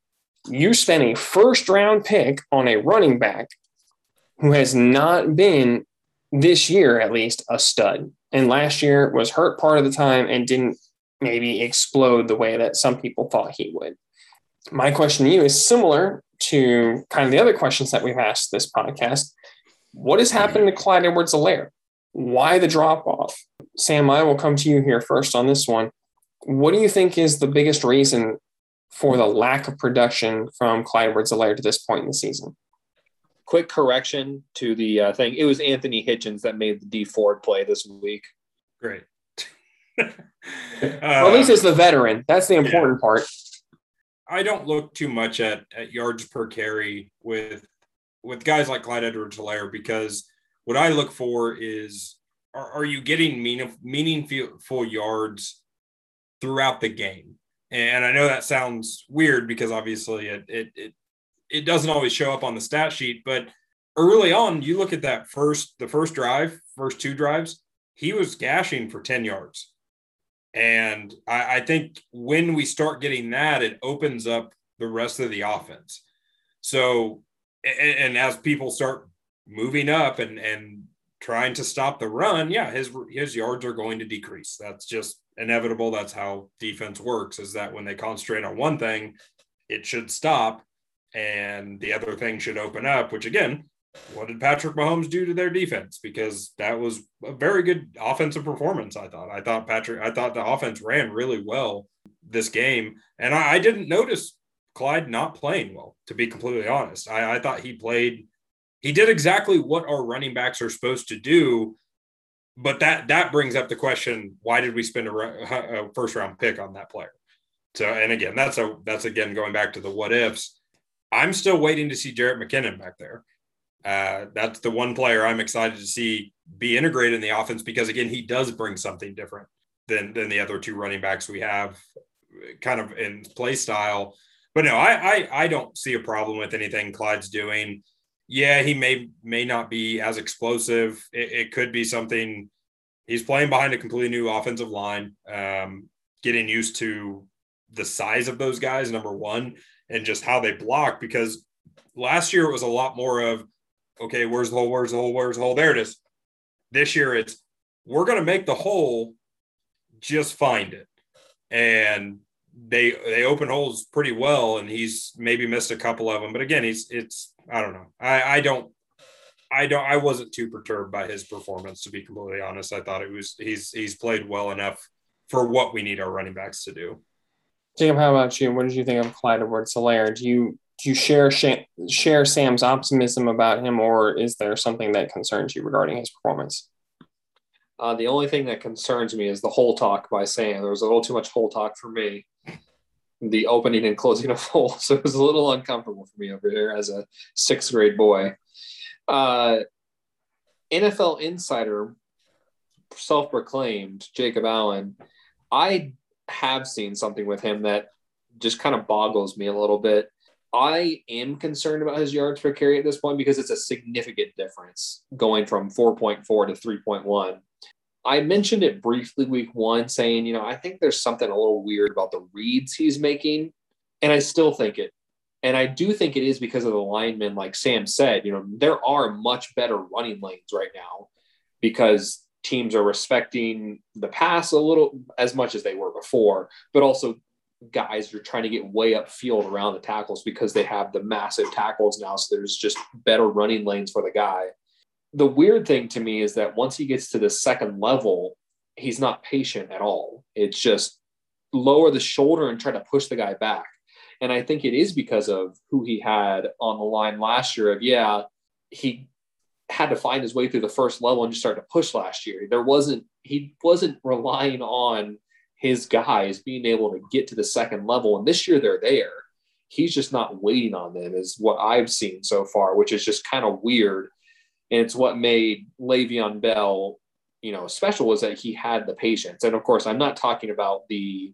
You spent a first round pick on a running back who has not been this year, at least, a stud. And last year was hurt part of the time and didn't maybe explode the way that some people thought he would. My question to you is similar to kind of the other questions that we've asked this podcast. What has happened to Clyde Edwards Helaire? Why the drop off? Sam, I will come to you here first on this one. What do you think is the biggest reason for the lack of production from Clyde Edwards Helaire to this point in the season? Quick correction to the uh, thing. It was Anthony Hitchens that made the Dee Ford play this week. Great. uh, well, at least it's the veteran. That's the important yeah. part. I don't look too much at, at yards per carry with with guys like Clyde Edwards Helaire because what I look for is are, are you getting meaning, meaningful yards throughout the game? And I know that sounds weird because obviously it, it, it, it doesn't always show up on the stat sheet, but early on, you look at that first, the first drive, first two drives, he was gashing for 10 yards. And I, I think when we start getting that, it opens up the rest of the offense. So, and, and as people start moving up and, and trying to stop the run, yeah, his his yards are going to decrease. That's just inevitable. That's how defense works. Is that when they concentrate on one thing, it should stop, and the other thing should open up. Which again, what did Patrick Mahomes do to their defense? Because that was a very good offensive performance. I thought. I thought Patrick. I thought the offense ran really well this game, and I, I didn't notice Clyde not playing well. To be completely honest, I, I thought he played he did exactly what our running backs are supposed to do. But that that brings up the question: Why did we spend a, a first round pick on that player? So, and again, that's a that's again going back to the what ifs. I'm still waiting to see Jerick McKinnon back there. Uh, that's the one player I'm excited to see be integrated in the offense because again, he does bring something different than than the other two running backs we have, kind of in play style. But no, I I, I don't see a problem with anything Clyde's doing yeah, he may may not be as explosive. It, it, could be something. He's playing behind a completely new offensive line, um, getting used to the size of those guys. Number one, and just how they block. Because last year it was a lot more of, okay, where's the hole? Where's the hole? Where's the hole? There it is. This year it's we're to make the hole, just find it, and they they open holes pretty well, and he's maybe missed a couple of them. But again, he's it's I don't know. I I don't I don't I wasn't too perturbed by his performance to be completely honest. I thought it was he's he's played well enough for what we need our running backs to do. Jacob, how about you? What did you think of Clyde Edwards Helaire? Do you do you share share Sam's optimism about him, or is there something that concerns you regarding his performance? Uh, the only thing that concerns me is the whole talk by Sam. There was a little too much whole talk for me the opening and closing of whole, So it was a little uncomfortable for me over here as a sixth grade boy. Uh, NFL insider, self proclaimed Jacob Allen, I have seen something with him that just kind of boggles me a little bit. I am concerned about his yards per carry at this point because it's a significant difference going from 4.4 to 3.1. I mentioned it briefly week one, saying, you know, I think there's something a little weird about the reads he's making. And I still think it. And I do think it is because of the linemen, like Sam said, you know, there are much better running lanes right now because teams are respecting the pass a little as much as they were before, but also guys are trying to get way upfield around the tackles because they have the massive tackles now. So there's just better running lanes for the guy the weird thing to me is that once he gets to the second level, he's not patient at all. It's just lower the shoulder and try to push the guy back. And I think it is because of who he had on the line last year of, yeah, he had to find his way through the first level and just start to push last year. There wasn't, he wasn't relying on his guys being able to get to the second level. And this year they're there. He's just not waiting on them, is what I've seen so far, which is just kind of weird and it's what made Le'Veon Bell, you know, special was that he had the patience. And of course, I'm not talking about the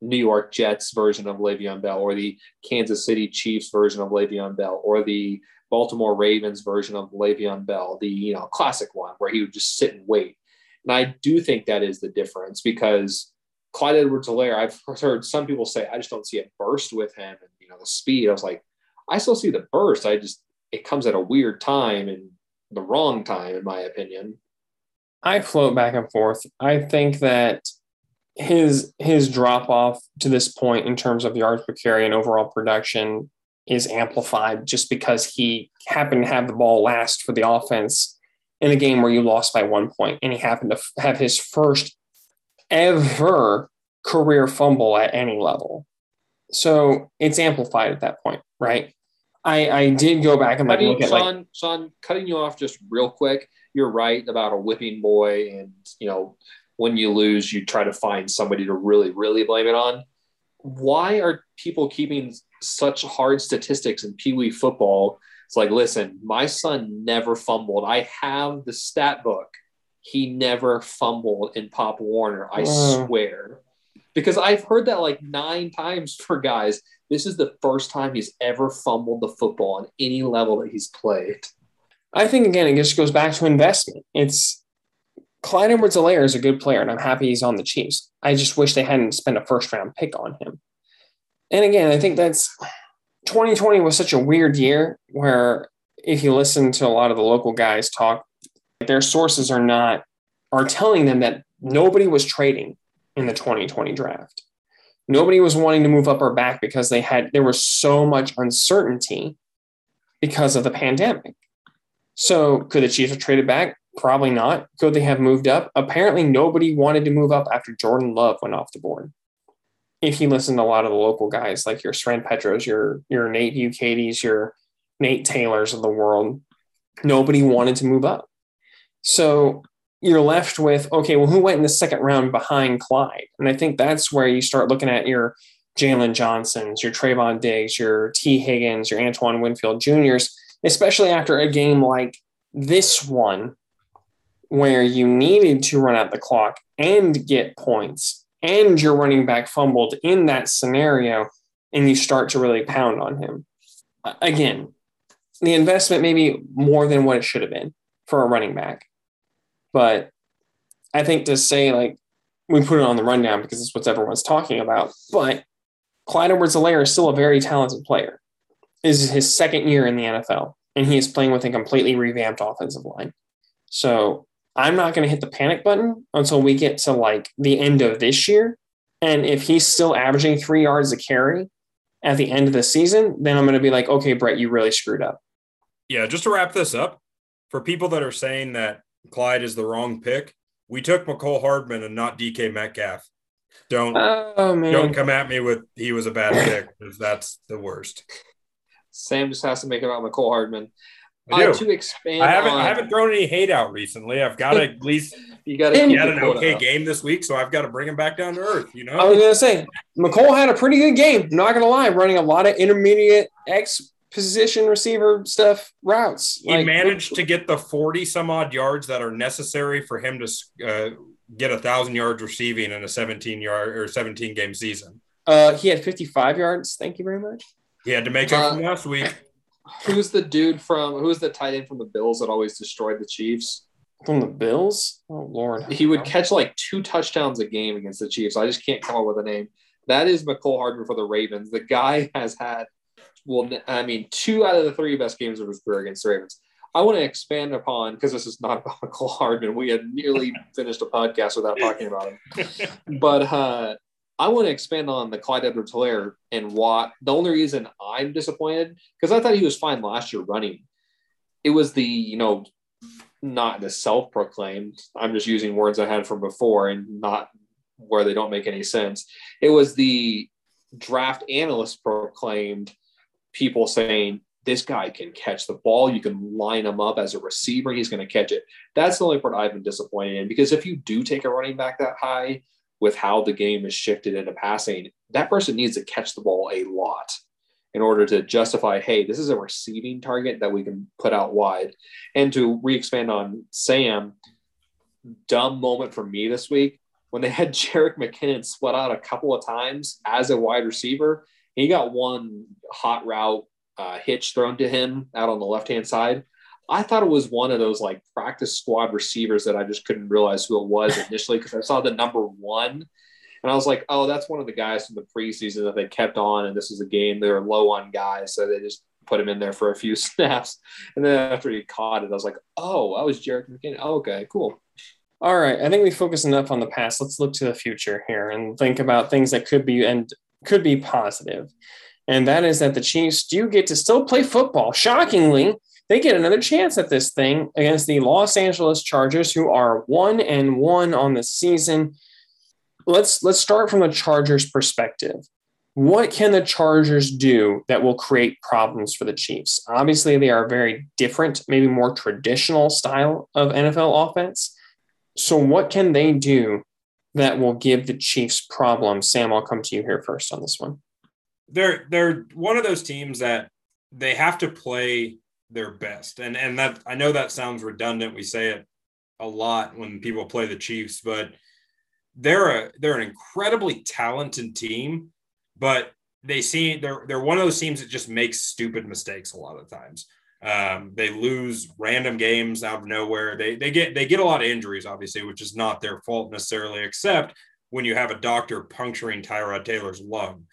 New York Jets version of Le'Veon Bell or the Kansas City Chiefs version of Le'Veon Bell or the Baltimore Ravens version of Le'Veon Bell, the you know classic one where he would just sit and wait. And I do think that is the difference because Clyde Edwards Helaire, I've heard some people say, I just don't see a burst with him. And you know the speed. I was like, I still see the burst. I just it comes at a weird time and the wrong time, in my opinion. I float back and forth. I think that his his drop off to this point in terms of yards per carry and overall production is amplified just because he happened to have the ball last for the offense in a game where you lost by one point, and he happened to have his first ever career fumble at any level. So it's amplified at that point, right? I, I did go back and like look at Sean, like Sean, cutting you off just real quick. You're right about a whipping boy, and you know when you lose, you try to find somebody to really, really blame it on. Why are people keeping such hard statistics in Pee Wee football? It's like, listen, my son never fumbled. I have the stat book. He never fumbled in Pop Warner. I swear. Because I've heard that like nine times for guys. This is the first time he's ever fumbled the football on any level that he's played. I think again, it just goes back to investment. It's Clyde Edwards Helaire is a good player, and I'm happy he's on the Chiefs. I just wish they hadn't spent a first round pick on him. And again, I think that's 2020 was such a weird year where if you listen to a lot of the local guys talk, their sources are not are telling them that nobody was trading in the 2020 draft. Nobody was wanting to move up or back because they had there was so much uncertainty because of the pandemic. So could the Chiefs have traded back? Probably not. Could they have moved up? Apparently, nobody wanted to move up after Jordan Love went off the board. If you listen to a lot of the local guys like your Soren Petros, your your Nate Bukatys, your Nate Taylors of the world, nobody wanted to move up. So you're left with okay, well, who went in the second round behind Clyde? And I think that's where you start looking at your Jaylon Johnsons, your Trevon Diggs, your Tee Higgins, your Antoine Winfield Juniors, especially after a game like this one, where you needed to run out the clock and get points, and your running back fumbled in that scenario, and you start to really pound on him. Again, the investment maybe more than what it should have been for a running back. But I think to say like we put it on the rundown because it's what everyone's talking about. But Clyde Edwards Helaire is still a very talented player. This is his second year in the NFL, and he is playing with a completely revamped offensive line. So I'm not going to hit the panic button until we get to like the end of this year. And if he's still averaging three yards a carry at the end of the season, then I'm going to be like, okay, Brett, you really screwed up. Yeah, just to wrap this up, for people that are saying that Clyde is the wrong pick, we took Mecole Hardman and not DK Metcalf. Don't oh man, don't come at me with he was a bad pick because that's the worst. Sam just has to make it about Mecole Hardman. I. Uh, to expand, I haven't on, I haven't thrown any hate out recently. I've got to at least You got to he had an okay up. game this week, so I've got to bring him back down to earth. You know, I was gonna say Mecole had a pretty good game. Not gonna lie, running a lot of intermediate X position receiver stuff routes. he managed to get the forty some odd yards that are necessary for him to uh, get a thousand yards receiving in a seventeen yard or seventeen game season. Uh, he had 55 yards. Thank you very much. He had to make up Uh, from last week. Who's the dude from? Who's the tight end from the Bills that always destroyed the Chiefs? From the Bills. Oh Lord, He would catch like two touchdowns a game against the Chiefs. I just can't come up with a name. That is Mecole Hardman for the Ravens. The guy has had, well, I mean, two out of the three best games of his career against the Ravens. I want to expand upon because this is not about Mecole Hardman. We had nearly finished a podcast without talking about him. But uh, I want to expand on the Clyde Edwards Helaire and Watt. the only reason I'm disappointed because I thought he was fine last year running. It was the, you know, not the self proclaimed, I'm just using words I had from before and not where they don't make any sense. It was the draft analyst proclaimed people saying, this guy can catch the ball. You can line him up as a receiver. He's going to catch it. That's the only part I've been disappointed in because if you do take a running back that high with how the game is shifted into passing, that person needs to catch the ball a lot in order to justify, hey, this is a receiving target that we can put out wide. And to re expand on Sam, dumb moment for me this week when they had Jerick McKinnon split out a couple of times as a wide receiver. He got one hot route uh, hitch thrown to him out on the left hand side. I thought it was one of those like practice squad receivers that I just couldn't realize who it was initially because I saw the number one. And I was like, oh, that's one of the guys from the preseason that they kept on, and this is a game they were low on guys, so they just put him in there for a few snaps. And then after he caught it, I was like, oh, I was Jerick McKinnon. Oh, okay, cool. All right. I think we focused enough on the past. Let's look to the future here and think about things that could be and could be positive. And that is that the Chiefs do get to still play football. Shockingly, they get another chance at this thing against the Los Angeles Chargers, who are one and one on the season. Let's let's start from the Chargers' perspective. What can the Chargers do that will create problems for the Chiefs? Obviously, they are a very different, maybe more traditional style of NFL offense. So, what can they do that will give the Chiefs problems? Sam, I'll come to you here first on this one. They're they're one of those teams that they have to play their best. And and that I know that sounds redundant. We say it a lot when people play the Chiefs, but they're a they're an incredibly talented team, but they see they're they're one of those teams that just makes stupid mistakes a lot of times. Um, they lose random games out of nowhere. They they get they get a lot of injuries, obviously, which is not their fault necessarily, except when you have a doctor puncturing Tyrod Taylor's lung.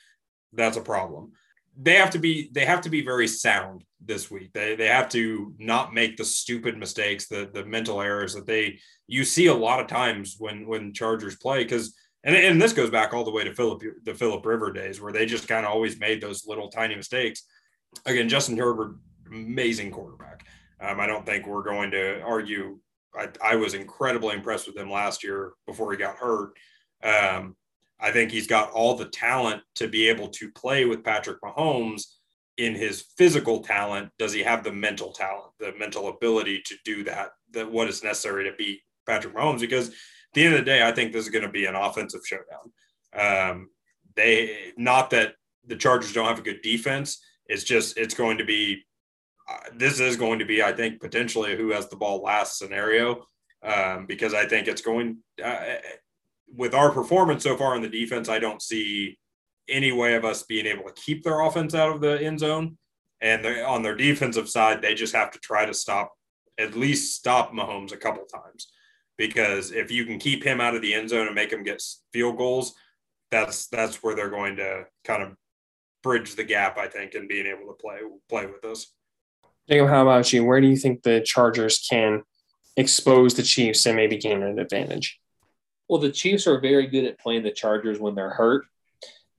That's a problem they have to be they have to be very sound this week. They they have to not make the stupid mistakes, the the mental errors that they you see a lot of times when when Chargers play because and, and this goes back all the way to Philip the Philip River days where they just kind of always made those little tiny mistakes. Again, Justin Herbert, amazing quarterback. Um, I don't think we're going to argue. I, I was incredibly impressed with him last year before he got hurt. Um, I think he's got all the talent to be able to play with Patrick Mahomes in his physical talent. Does he have the mental talent, the mental ability to do that, that what is necessary to beat Patrick Mahomes? Because at the end of the day, I think this is going to be an offensive showdown. Um, they not that the Chargers don't have a good defense. It's just it's going to be uh, this is going to be I think potentially who has the ball last scenario um, because I think it's going uh, with our performance so far in the defense, I don't see any way of us being able to keep their offense out of the end zone. And on their defensive side, they just have to try to stop, at least stop Mahomes a couple times. Because if you can keep him out of the end zone and make him get field goals, that's that's where they're going to kind of bridge the gap, I think, in being able to play play with us. Jacob, how about you? Where do you think the Chargers can expose the Chiefs and maybe gain an advantage? Well, the Chiefs are very good at playing the Chargers when they're hurt.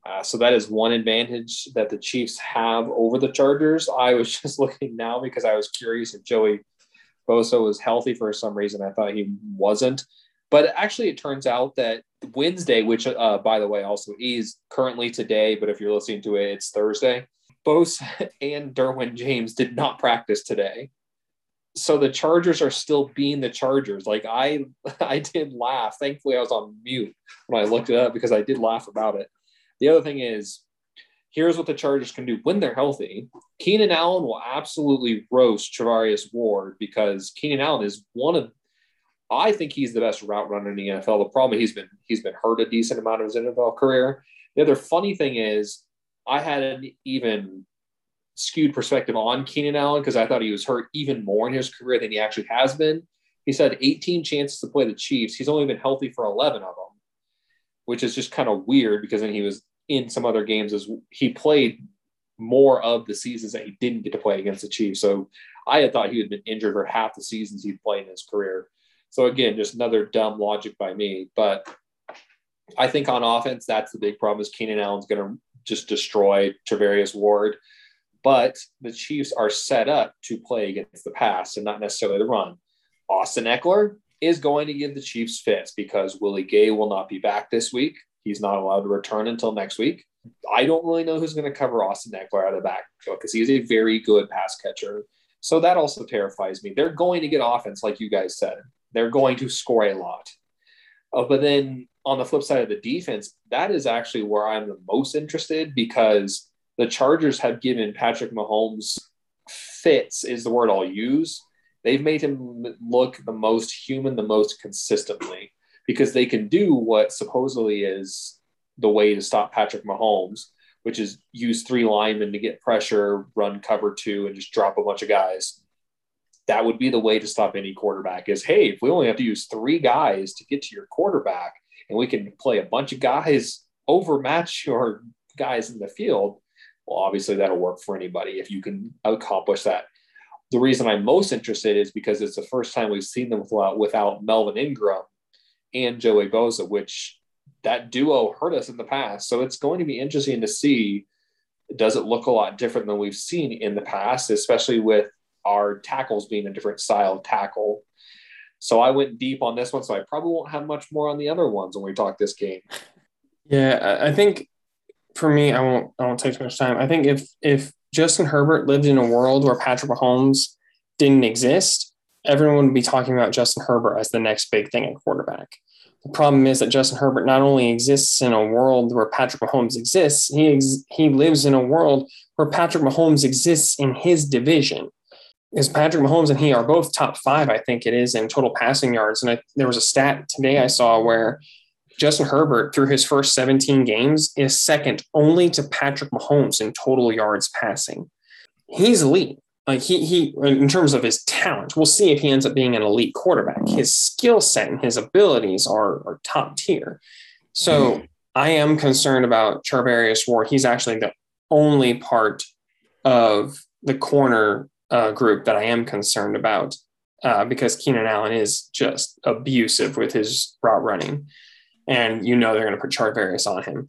Uh, so that is one advantage that the Chiefs have over the Chargers. I was just looking now because I was curious if Joey Bosa was healthy for some reason. I thought he wasn't. But actually, it turns out that Wednesday, which, uh, by the way, also is currently today, but if you're listening to it, it's Thursday. Bosa and Derwin James did not practice today so the Chargers are still being the Chargers. Like I, I did laugh. Thankfully, I was on mute when I looked it up because I did laugh about it. The other thing is, here's what the Chargers can do when they're healthy. Keenan Allen will absolutely roast Charvarius Ward because Keenan Allen is one of, I think he's the best route runner in the NFL. The problem he's been he's been hurt a decent amount of his NFL career. The other funny thing is, I had an even skewed perspective on Keenan Allen because I thought he was hurt even more in his career than he actually has been. He's had 18 chances to play the Chiefs. He's only been healthy for 11 of them, which is just kind of weird because then he was in some other games as he played more of the seasons that he didn't get to play against the Chiefs. So I had thought he had been injured for half the seasons he'd played in his career. So again, just another dumb logic by me. But I think on offense, that's the big problem is Keenan Allen's going to just destroy Charvarius Ward but the Chiefs are set up to play against the pass and not necessarily the run. Austin Ekeler is going to give the Chiefs fits because Willie Gay will not be back this week. He's not allowed to return until next week. I don't really know who's going to cover Austin Ekeler out of the backfield because he is a very good pass catcher. So that also terrifies me. They're going to get offense, like you guys said. They're going to score a lot. Uh, but then on the flip side of the defense, that is actually where I'm the most interested because the Chargers have given Patrick Mahomes fits, is the word I'll use. They've made him look the most human, the most consistently, because they can do what supposedly is the way to stop Patrick Mahomes, which is use three linemen to get pressure, run cover two, and just drop a bunch of guys. That would be the way to stop any quarterback is hey, if we only have to use three guys to get to your quarterback, and we can play a bunch of guys overmatch your guys in the field, well, obviously that'll work for anybody if you can accomplish that. The reason I'm most interested is because it's the first time we've seen them without, Melvin Ingram and Joey Bosa, which that duo hurt us in the past. So it's going to be interesting to see does it look a lot different than we've seen in the past, especially with our tackles being a different style of tackle. So I went deep on this one, so I probably won't have much more on the other ones when we talk this game. Yeah, I think for me, I won't I won't take too much time. I think if if Justin Herbert lived in a world where Patrick Mahomes didn't exist, everyone would be talking about Justin Herbert as the next big thing at quarterback. The problem is that Justin Herbert not only exists in a world where Patrick Mahomes exists, he ex- he lives in a world where Patrick Mahomes exists in his division. Because Patrick Mahomes and he are both top five, I think it is, in total passing yards. And I, there was a stat today I saw where Justin Herbert, through his first 17 games, is second only to Patrick Mahomes in total yards passing. He's elite. He he in terms of his talent, we'll see if he ends up being an elite quarterback. His skill set and his abilities are, are top tier. So. I am concerned about Charvarius Ward. He's actually the only part of the corner uh, group that I am concerned about uh, because Keenan Allen is just abusive with his route running, and you know they're going to put Charvarius on him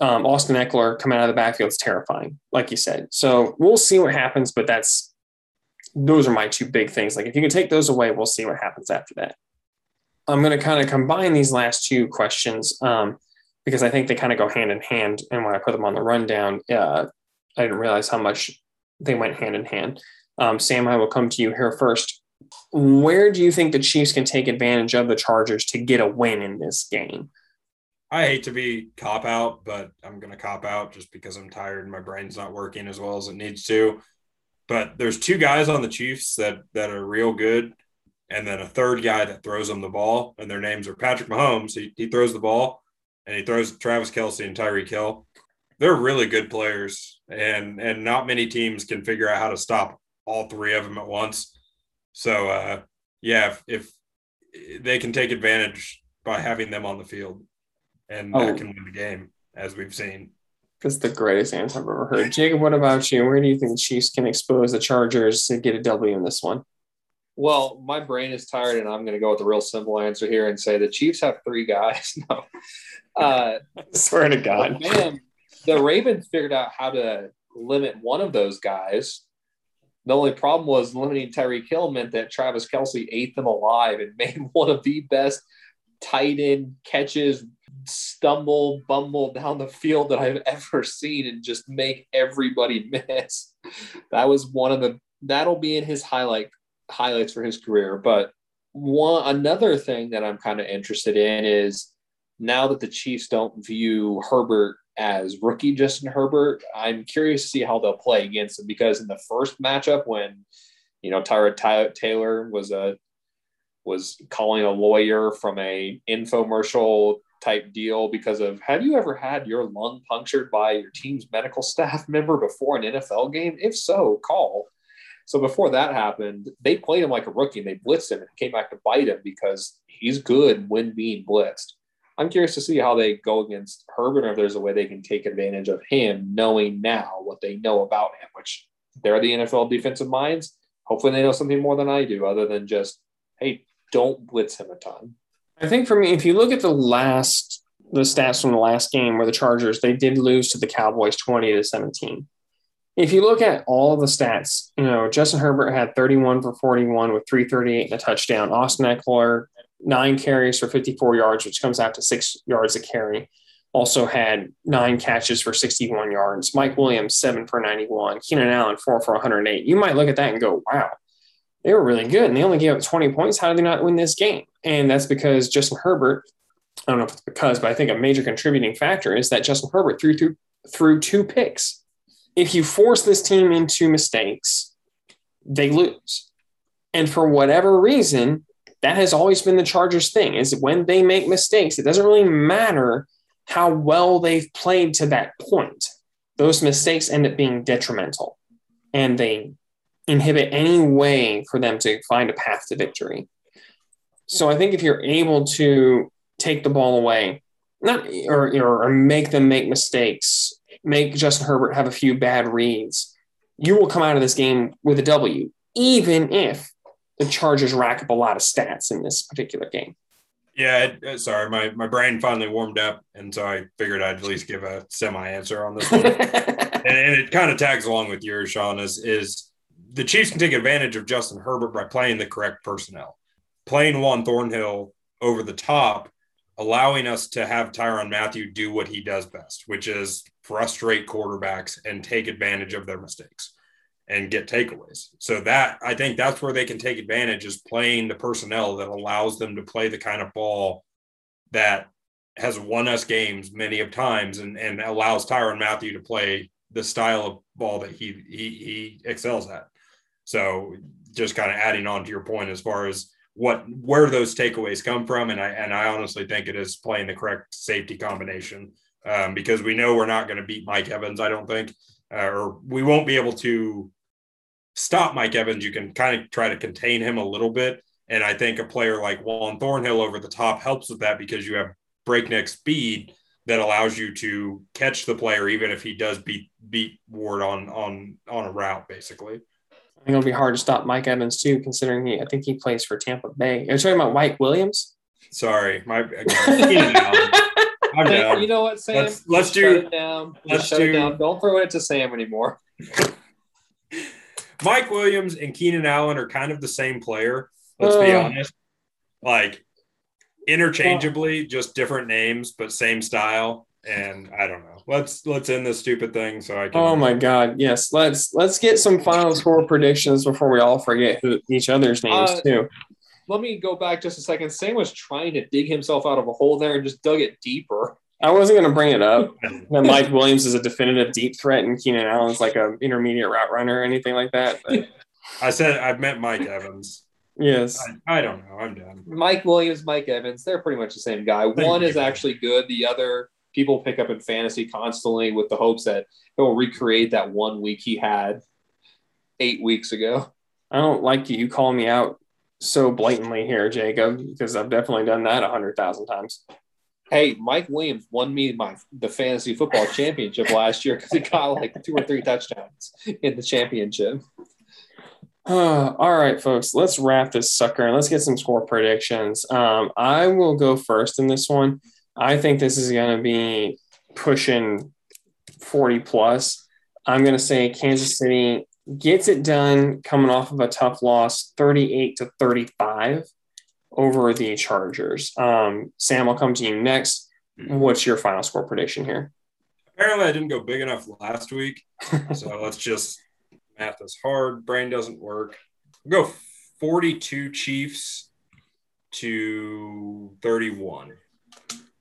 um, Austin Ekeler coming out of the backfield is terrifying, like you said. So we'll see what happens, but that's those are my two big things. Like if you can take those away, we'll see what happens after that. I'm going to kind of combine these last two questions um, because I think they kind of go hand in hand. And when I put them on the rundown, uh, I didn't realize how much they went hand in hand. Um, Sam, I will come to you here first. Where do you think the Chiefs can take advantage of the Chargers to get a win in this game? I hate to be cop out, but I'm going to cop out just because I'm tired and my brain's not working as well as it needs to. But there's two guys on the Chiefs that that are real good, and then a third guy that throws them the ball, and their names are Patrick Mahomes. He, he throws the ball, and he throws Travis Kelce and Tyreek Hill. They're really good players, and and not many teams can figure out how to stop all three of them at once. So, uh, yeah, if, if they can take advantage by having them on the field and oh. that can win the game, as we've seen. That's the greatest answer I've ever heard. Jacob, what about you? Where do you think the Chiefs can expose the Chargers to get a W in this one? Well, my brain is tired, and I'm going to go with a real simple answer here and say the Chiefs have three guys. no, uh, I swear to God, man, the Ravens figured out how to limit one of those guys. The only problem was limiting Tyreek Hill meant that Travis Kelce ate them alive and made one of the best tight end catches, stumble, bumble down the field that I've ever seen and just make everybody miss. That was one of the that'll be in his highlight highlights for his career. But one another thing that I'm kind of interested in is now that the Chiefs don't view Herbert as rookie Justin Herbert, I'm curious to see how they'll play against him because in the first matchup when you know Tyrod Taylor was a was calling a lawyer from a infomercial type deal because of have you ever had your lung punctured by your team's medical staff member before an NFL game? If so, call. So before that happened, they played him like a rookie and they blitzed him and came back to bite him because he's good when being blitzed. I'm curious to see how they go against Herbert or if there's a way they can take advantage of him knowing now what they know about him, which they're the NFL defensive minds. Hopefully they know something more than I do, other than just, hey, don't blitz him a ton. I think for me, if you look at the last the stats from the last game where the Chargers they did lose to the Cowboys 20 to 17. If you look at all the stats, you know, Justin Herbert had 31 for 41 with 338 and a touchdown. Austin Ekeler, nine carries for 54 yards, which comes out to six yards a carry. Also had nine catches for 61 yards. Mike Williams, seven for 91. Keenan Allen, four for 108. You might look at that and go, wow, they were really good and they only gave up 20 points. How did they not win this game? And that's because Justin Herbert, I don't know if it's because, but I think a major contributing factor is that Justin Herbert threw two, threw two picks. If you force this team into mistakes, they lose. And for whatever reason, that has always been the Chargers thing is when they make mistakes, it doesn't really matter how well they've played to that point. Those mistakes end up being detrimental and they inhibit any way for them to find a path to victory. So I think if you're able to take the ball away, not or, or, make them make mistakes, make Justin Herbert have a few bad reads, you will come out of this game with a W, even if the Chargers rack up a lot of stats in this particular game. Yeah, it, sorry, my, my brain finally warmed up, and so I figured I'd at least give a semi answer on this one. and, and, it kind of tags along with yours, Sean. Is is the Chiefs can take advantage of Justin Herbert by playing the correct personnel, playing Juan Thornhill over the top, allowing us to have Tyrann Mathieu do what he does best, which is frustrate quarterbacks and take advantage of their mistakes and get takeaways. So that I think that's where they can take advantage is playing the personnel that allows them to play the kind of ball that has won us games many of times and, and allows Tyrann Mathieu to play the style of ball that he he he excels at. So just kind of adding on to your point as far as what where those takeaways come from, and I and I honestly think it is playing the correct safety combination um, because we know we're not going to beat Mike Evans. I don't think, uh, or we won't be able to stop Mike Evans. You can kind of try to contain him a little bit, and I think a player like Juan Thornhill over the top helps with that because you have breakneck speed that allows you to catch the player even if he does beat beat Ward on on on a route, basically. I think it'll be hard to stop Mike Evans too, considering he I think he plays for Tampa Bay. Are you talking about Mike Williams? Sorry, my I'm down. You know what, Sam? Let's, let's do it down. Let's shut do, it down. Don't throw it to Sam anymore. Mike Williams and Keenan Allen are kind of the same player. Let's uh, be honest. Like interchangeably, just different names, but same style and I don't know. Let's let's end this stupid thing so I can. Oh my god! Yes, let's let's get some final score predictions before we all forget who each other's names uh, too. Let me go back just a second. Sam was trying to dig himself out of a hole there and just dug it deeper. I wasn't going to bring it up that Mike Williams is a definitive deep threat and Keenan Allen's like a intermediate route runner or anything like that. But. I said I've met Mike Evans. Yes. I, I, don't know. I'm done. Mike Williams, Mike Evans, they're pretty much the same guy. Thank One you. is actually good. The other people pick up in fantasy constantly with the hopes that he'll recreate that one week he had eight weeks ago. I don't like you calling me out so blatantly here, Jacob, because I've definitely done that a hundred thousand times. Hey, Mike Williams won me my the fantasy football championship last year because he got like two or three touchdowns in the championship. Uh, all right, folks, let's wrap this sucker and let's get some score predictions. Um, I will go first in this one. I think this is going to be pushing 40 plus. I'm going to say Kansas City gets it done coming off of a tough loss, 38 to 35 over the Chargers. Um, Sam, I'll come to you next. What's your final score prediction here? Apparently, I didn't go big enough last week. so let's just math is hard. Brain doesn't work. We'll go 42 Chiefs to 31.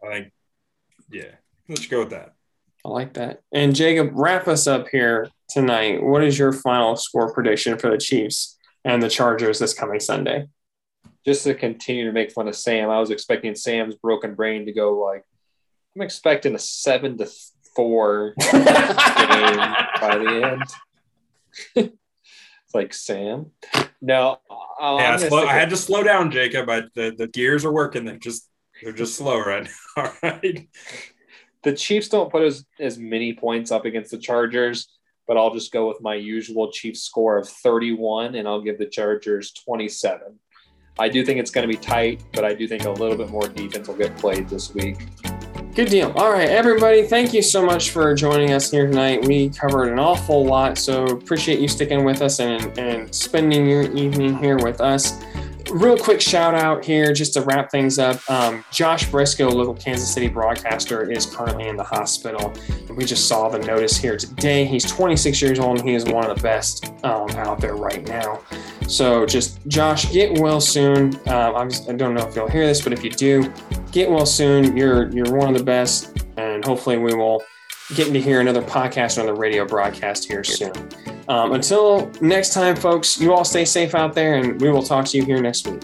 I think, yeah, let's go with that. I like that. And Jacob, wrap us up here tonight. What is your final score prediction for the Chiefs and the Chargers this coming Sunday? Just to continue to make fun of Sam, I was expecting Sam's broken brain to go like, I'm expecting a seven to four game by the end. it's like Sam. No, uh, yeah, slow, I had to slow down, Jacob. I, the the gears are working. They're just they're just slow right now. All right. The Chiefs don't put as, as many points up against the Chargers, but I'll just go with my usual Chiefs score of 31 and I'll give the Chargers 27. I do think it's going to be tight, but I do think a little bit more defense will get played this week. Good deal. All right, everybody, thank you so much for joining us here tonight. We covered an awful lot, so appreciate you sticking with us and, and spending your evening here with us real quick shout out here just to wrap things up. Um, Josh Briscoe, local Kansas City broadcaster, is currently in the hospital. We just saw the notice here today. He's 26 years old and he is one of the best um, out there right now. So just Josh, get well soon. Um, I don't know if you'll hear this, but if you do, get well soon. You're you're one of the best, and hopefully we will get to hear another podcast on the radio broadcast here soon. Um, until next time, folks, you all stay safe out there, and we will talk to you here next week.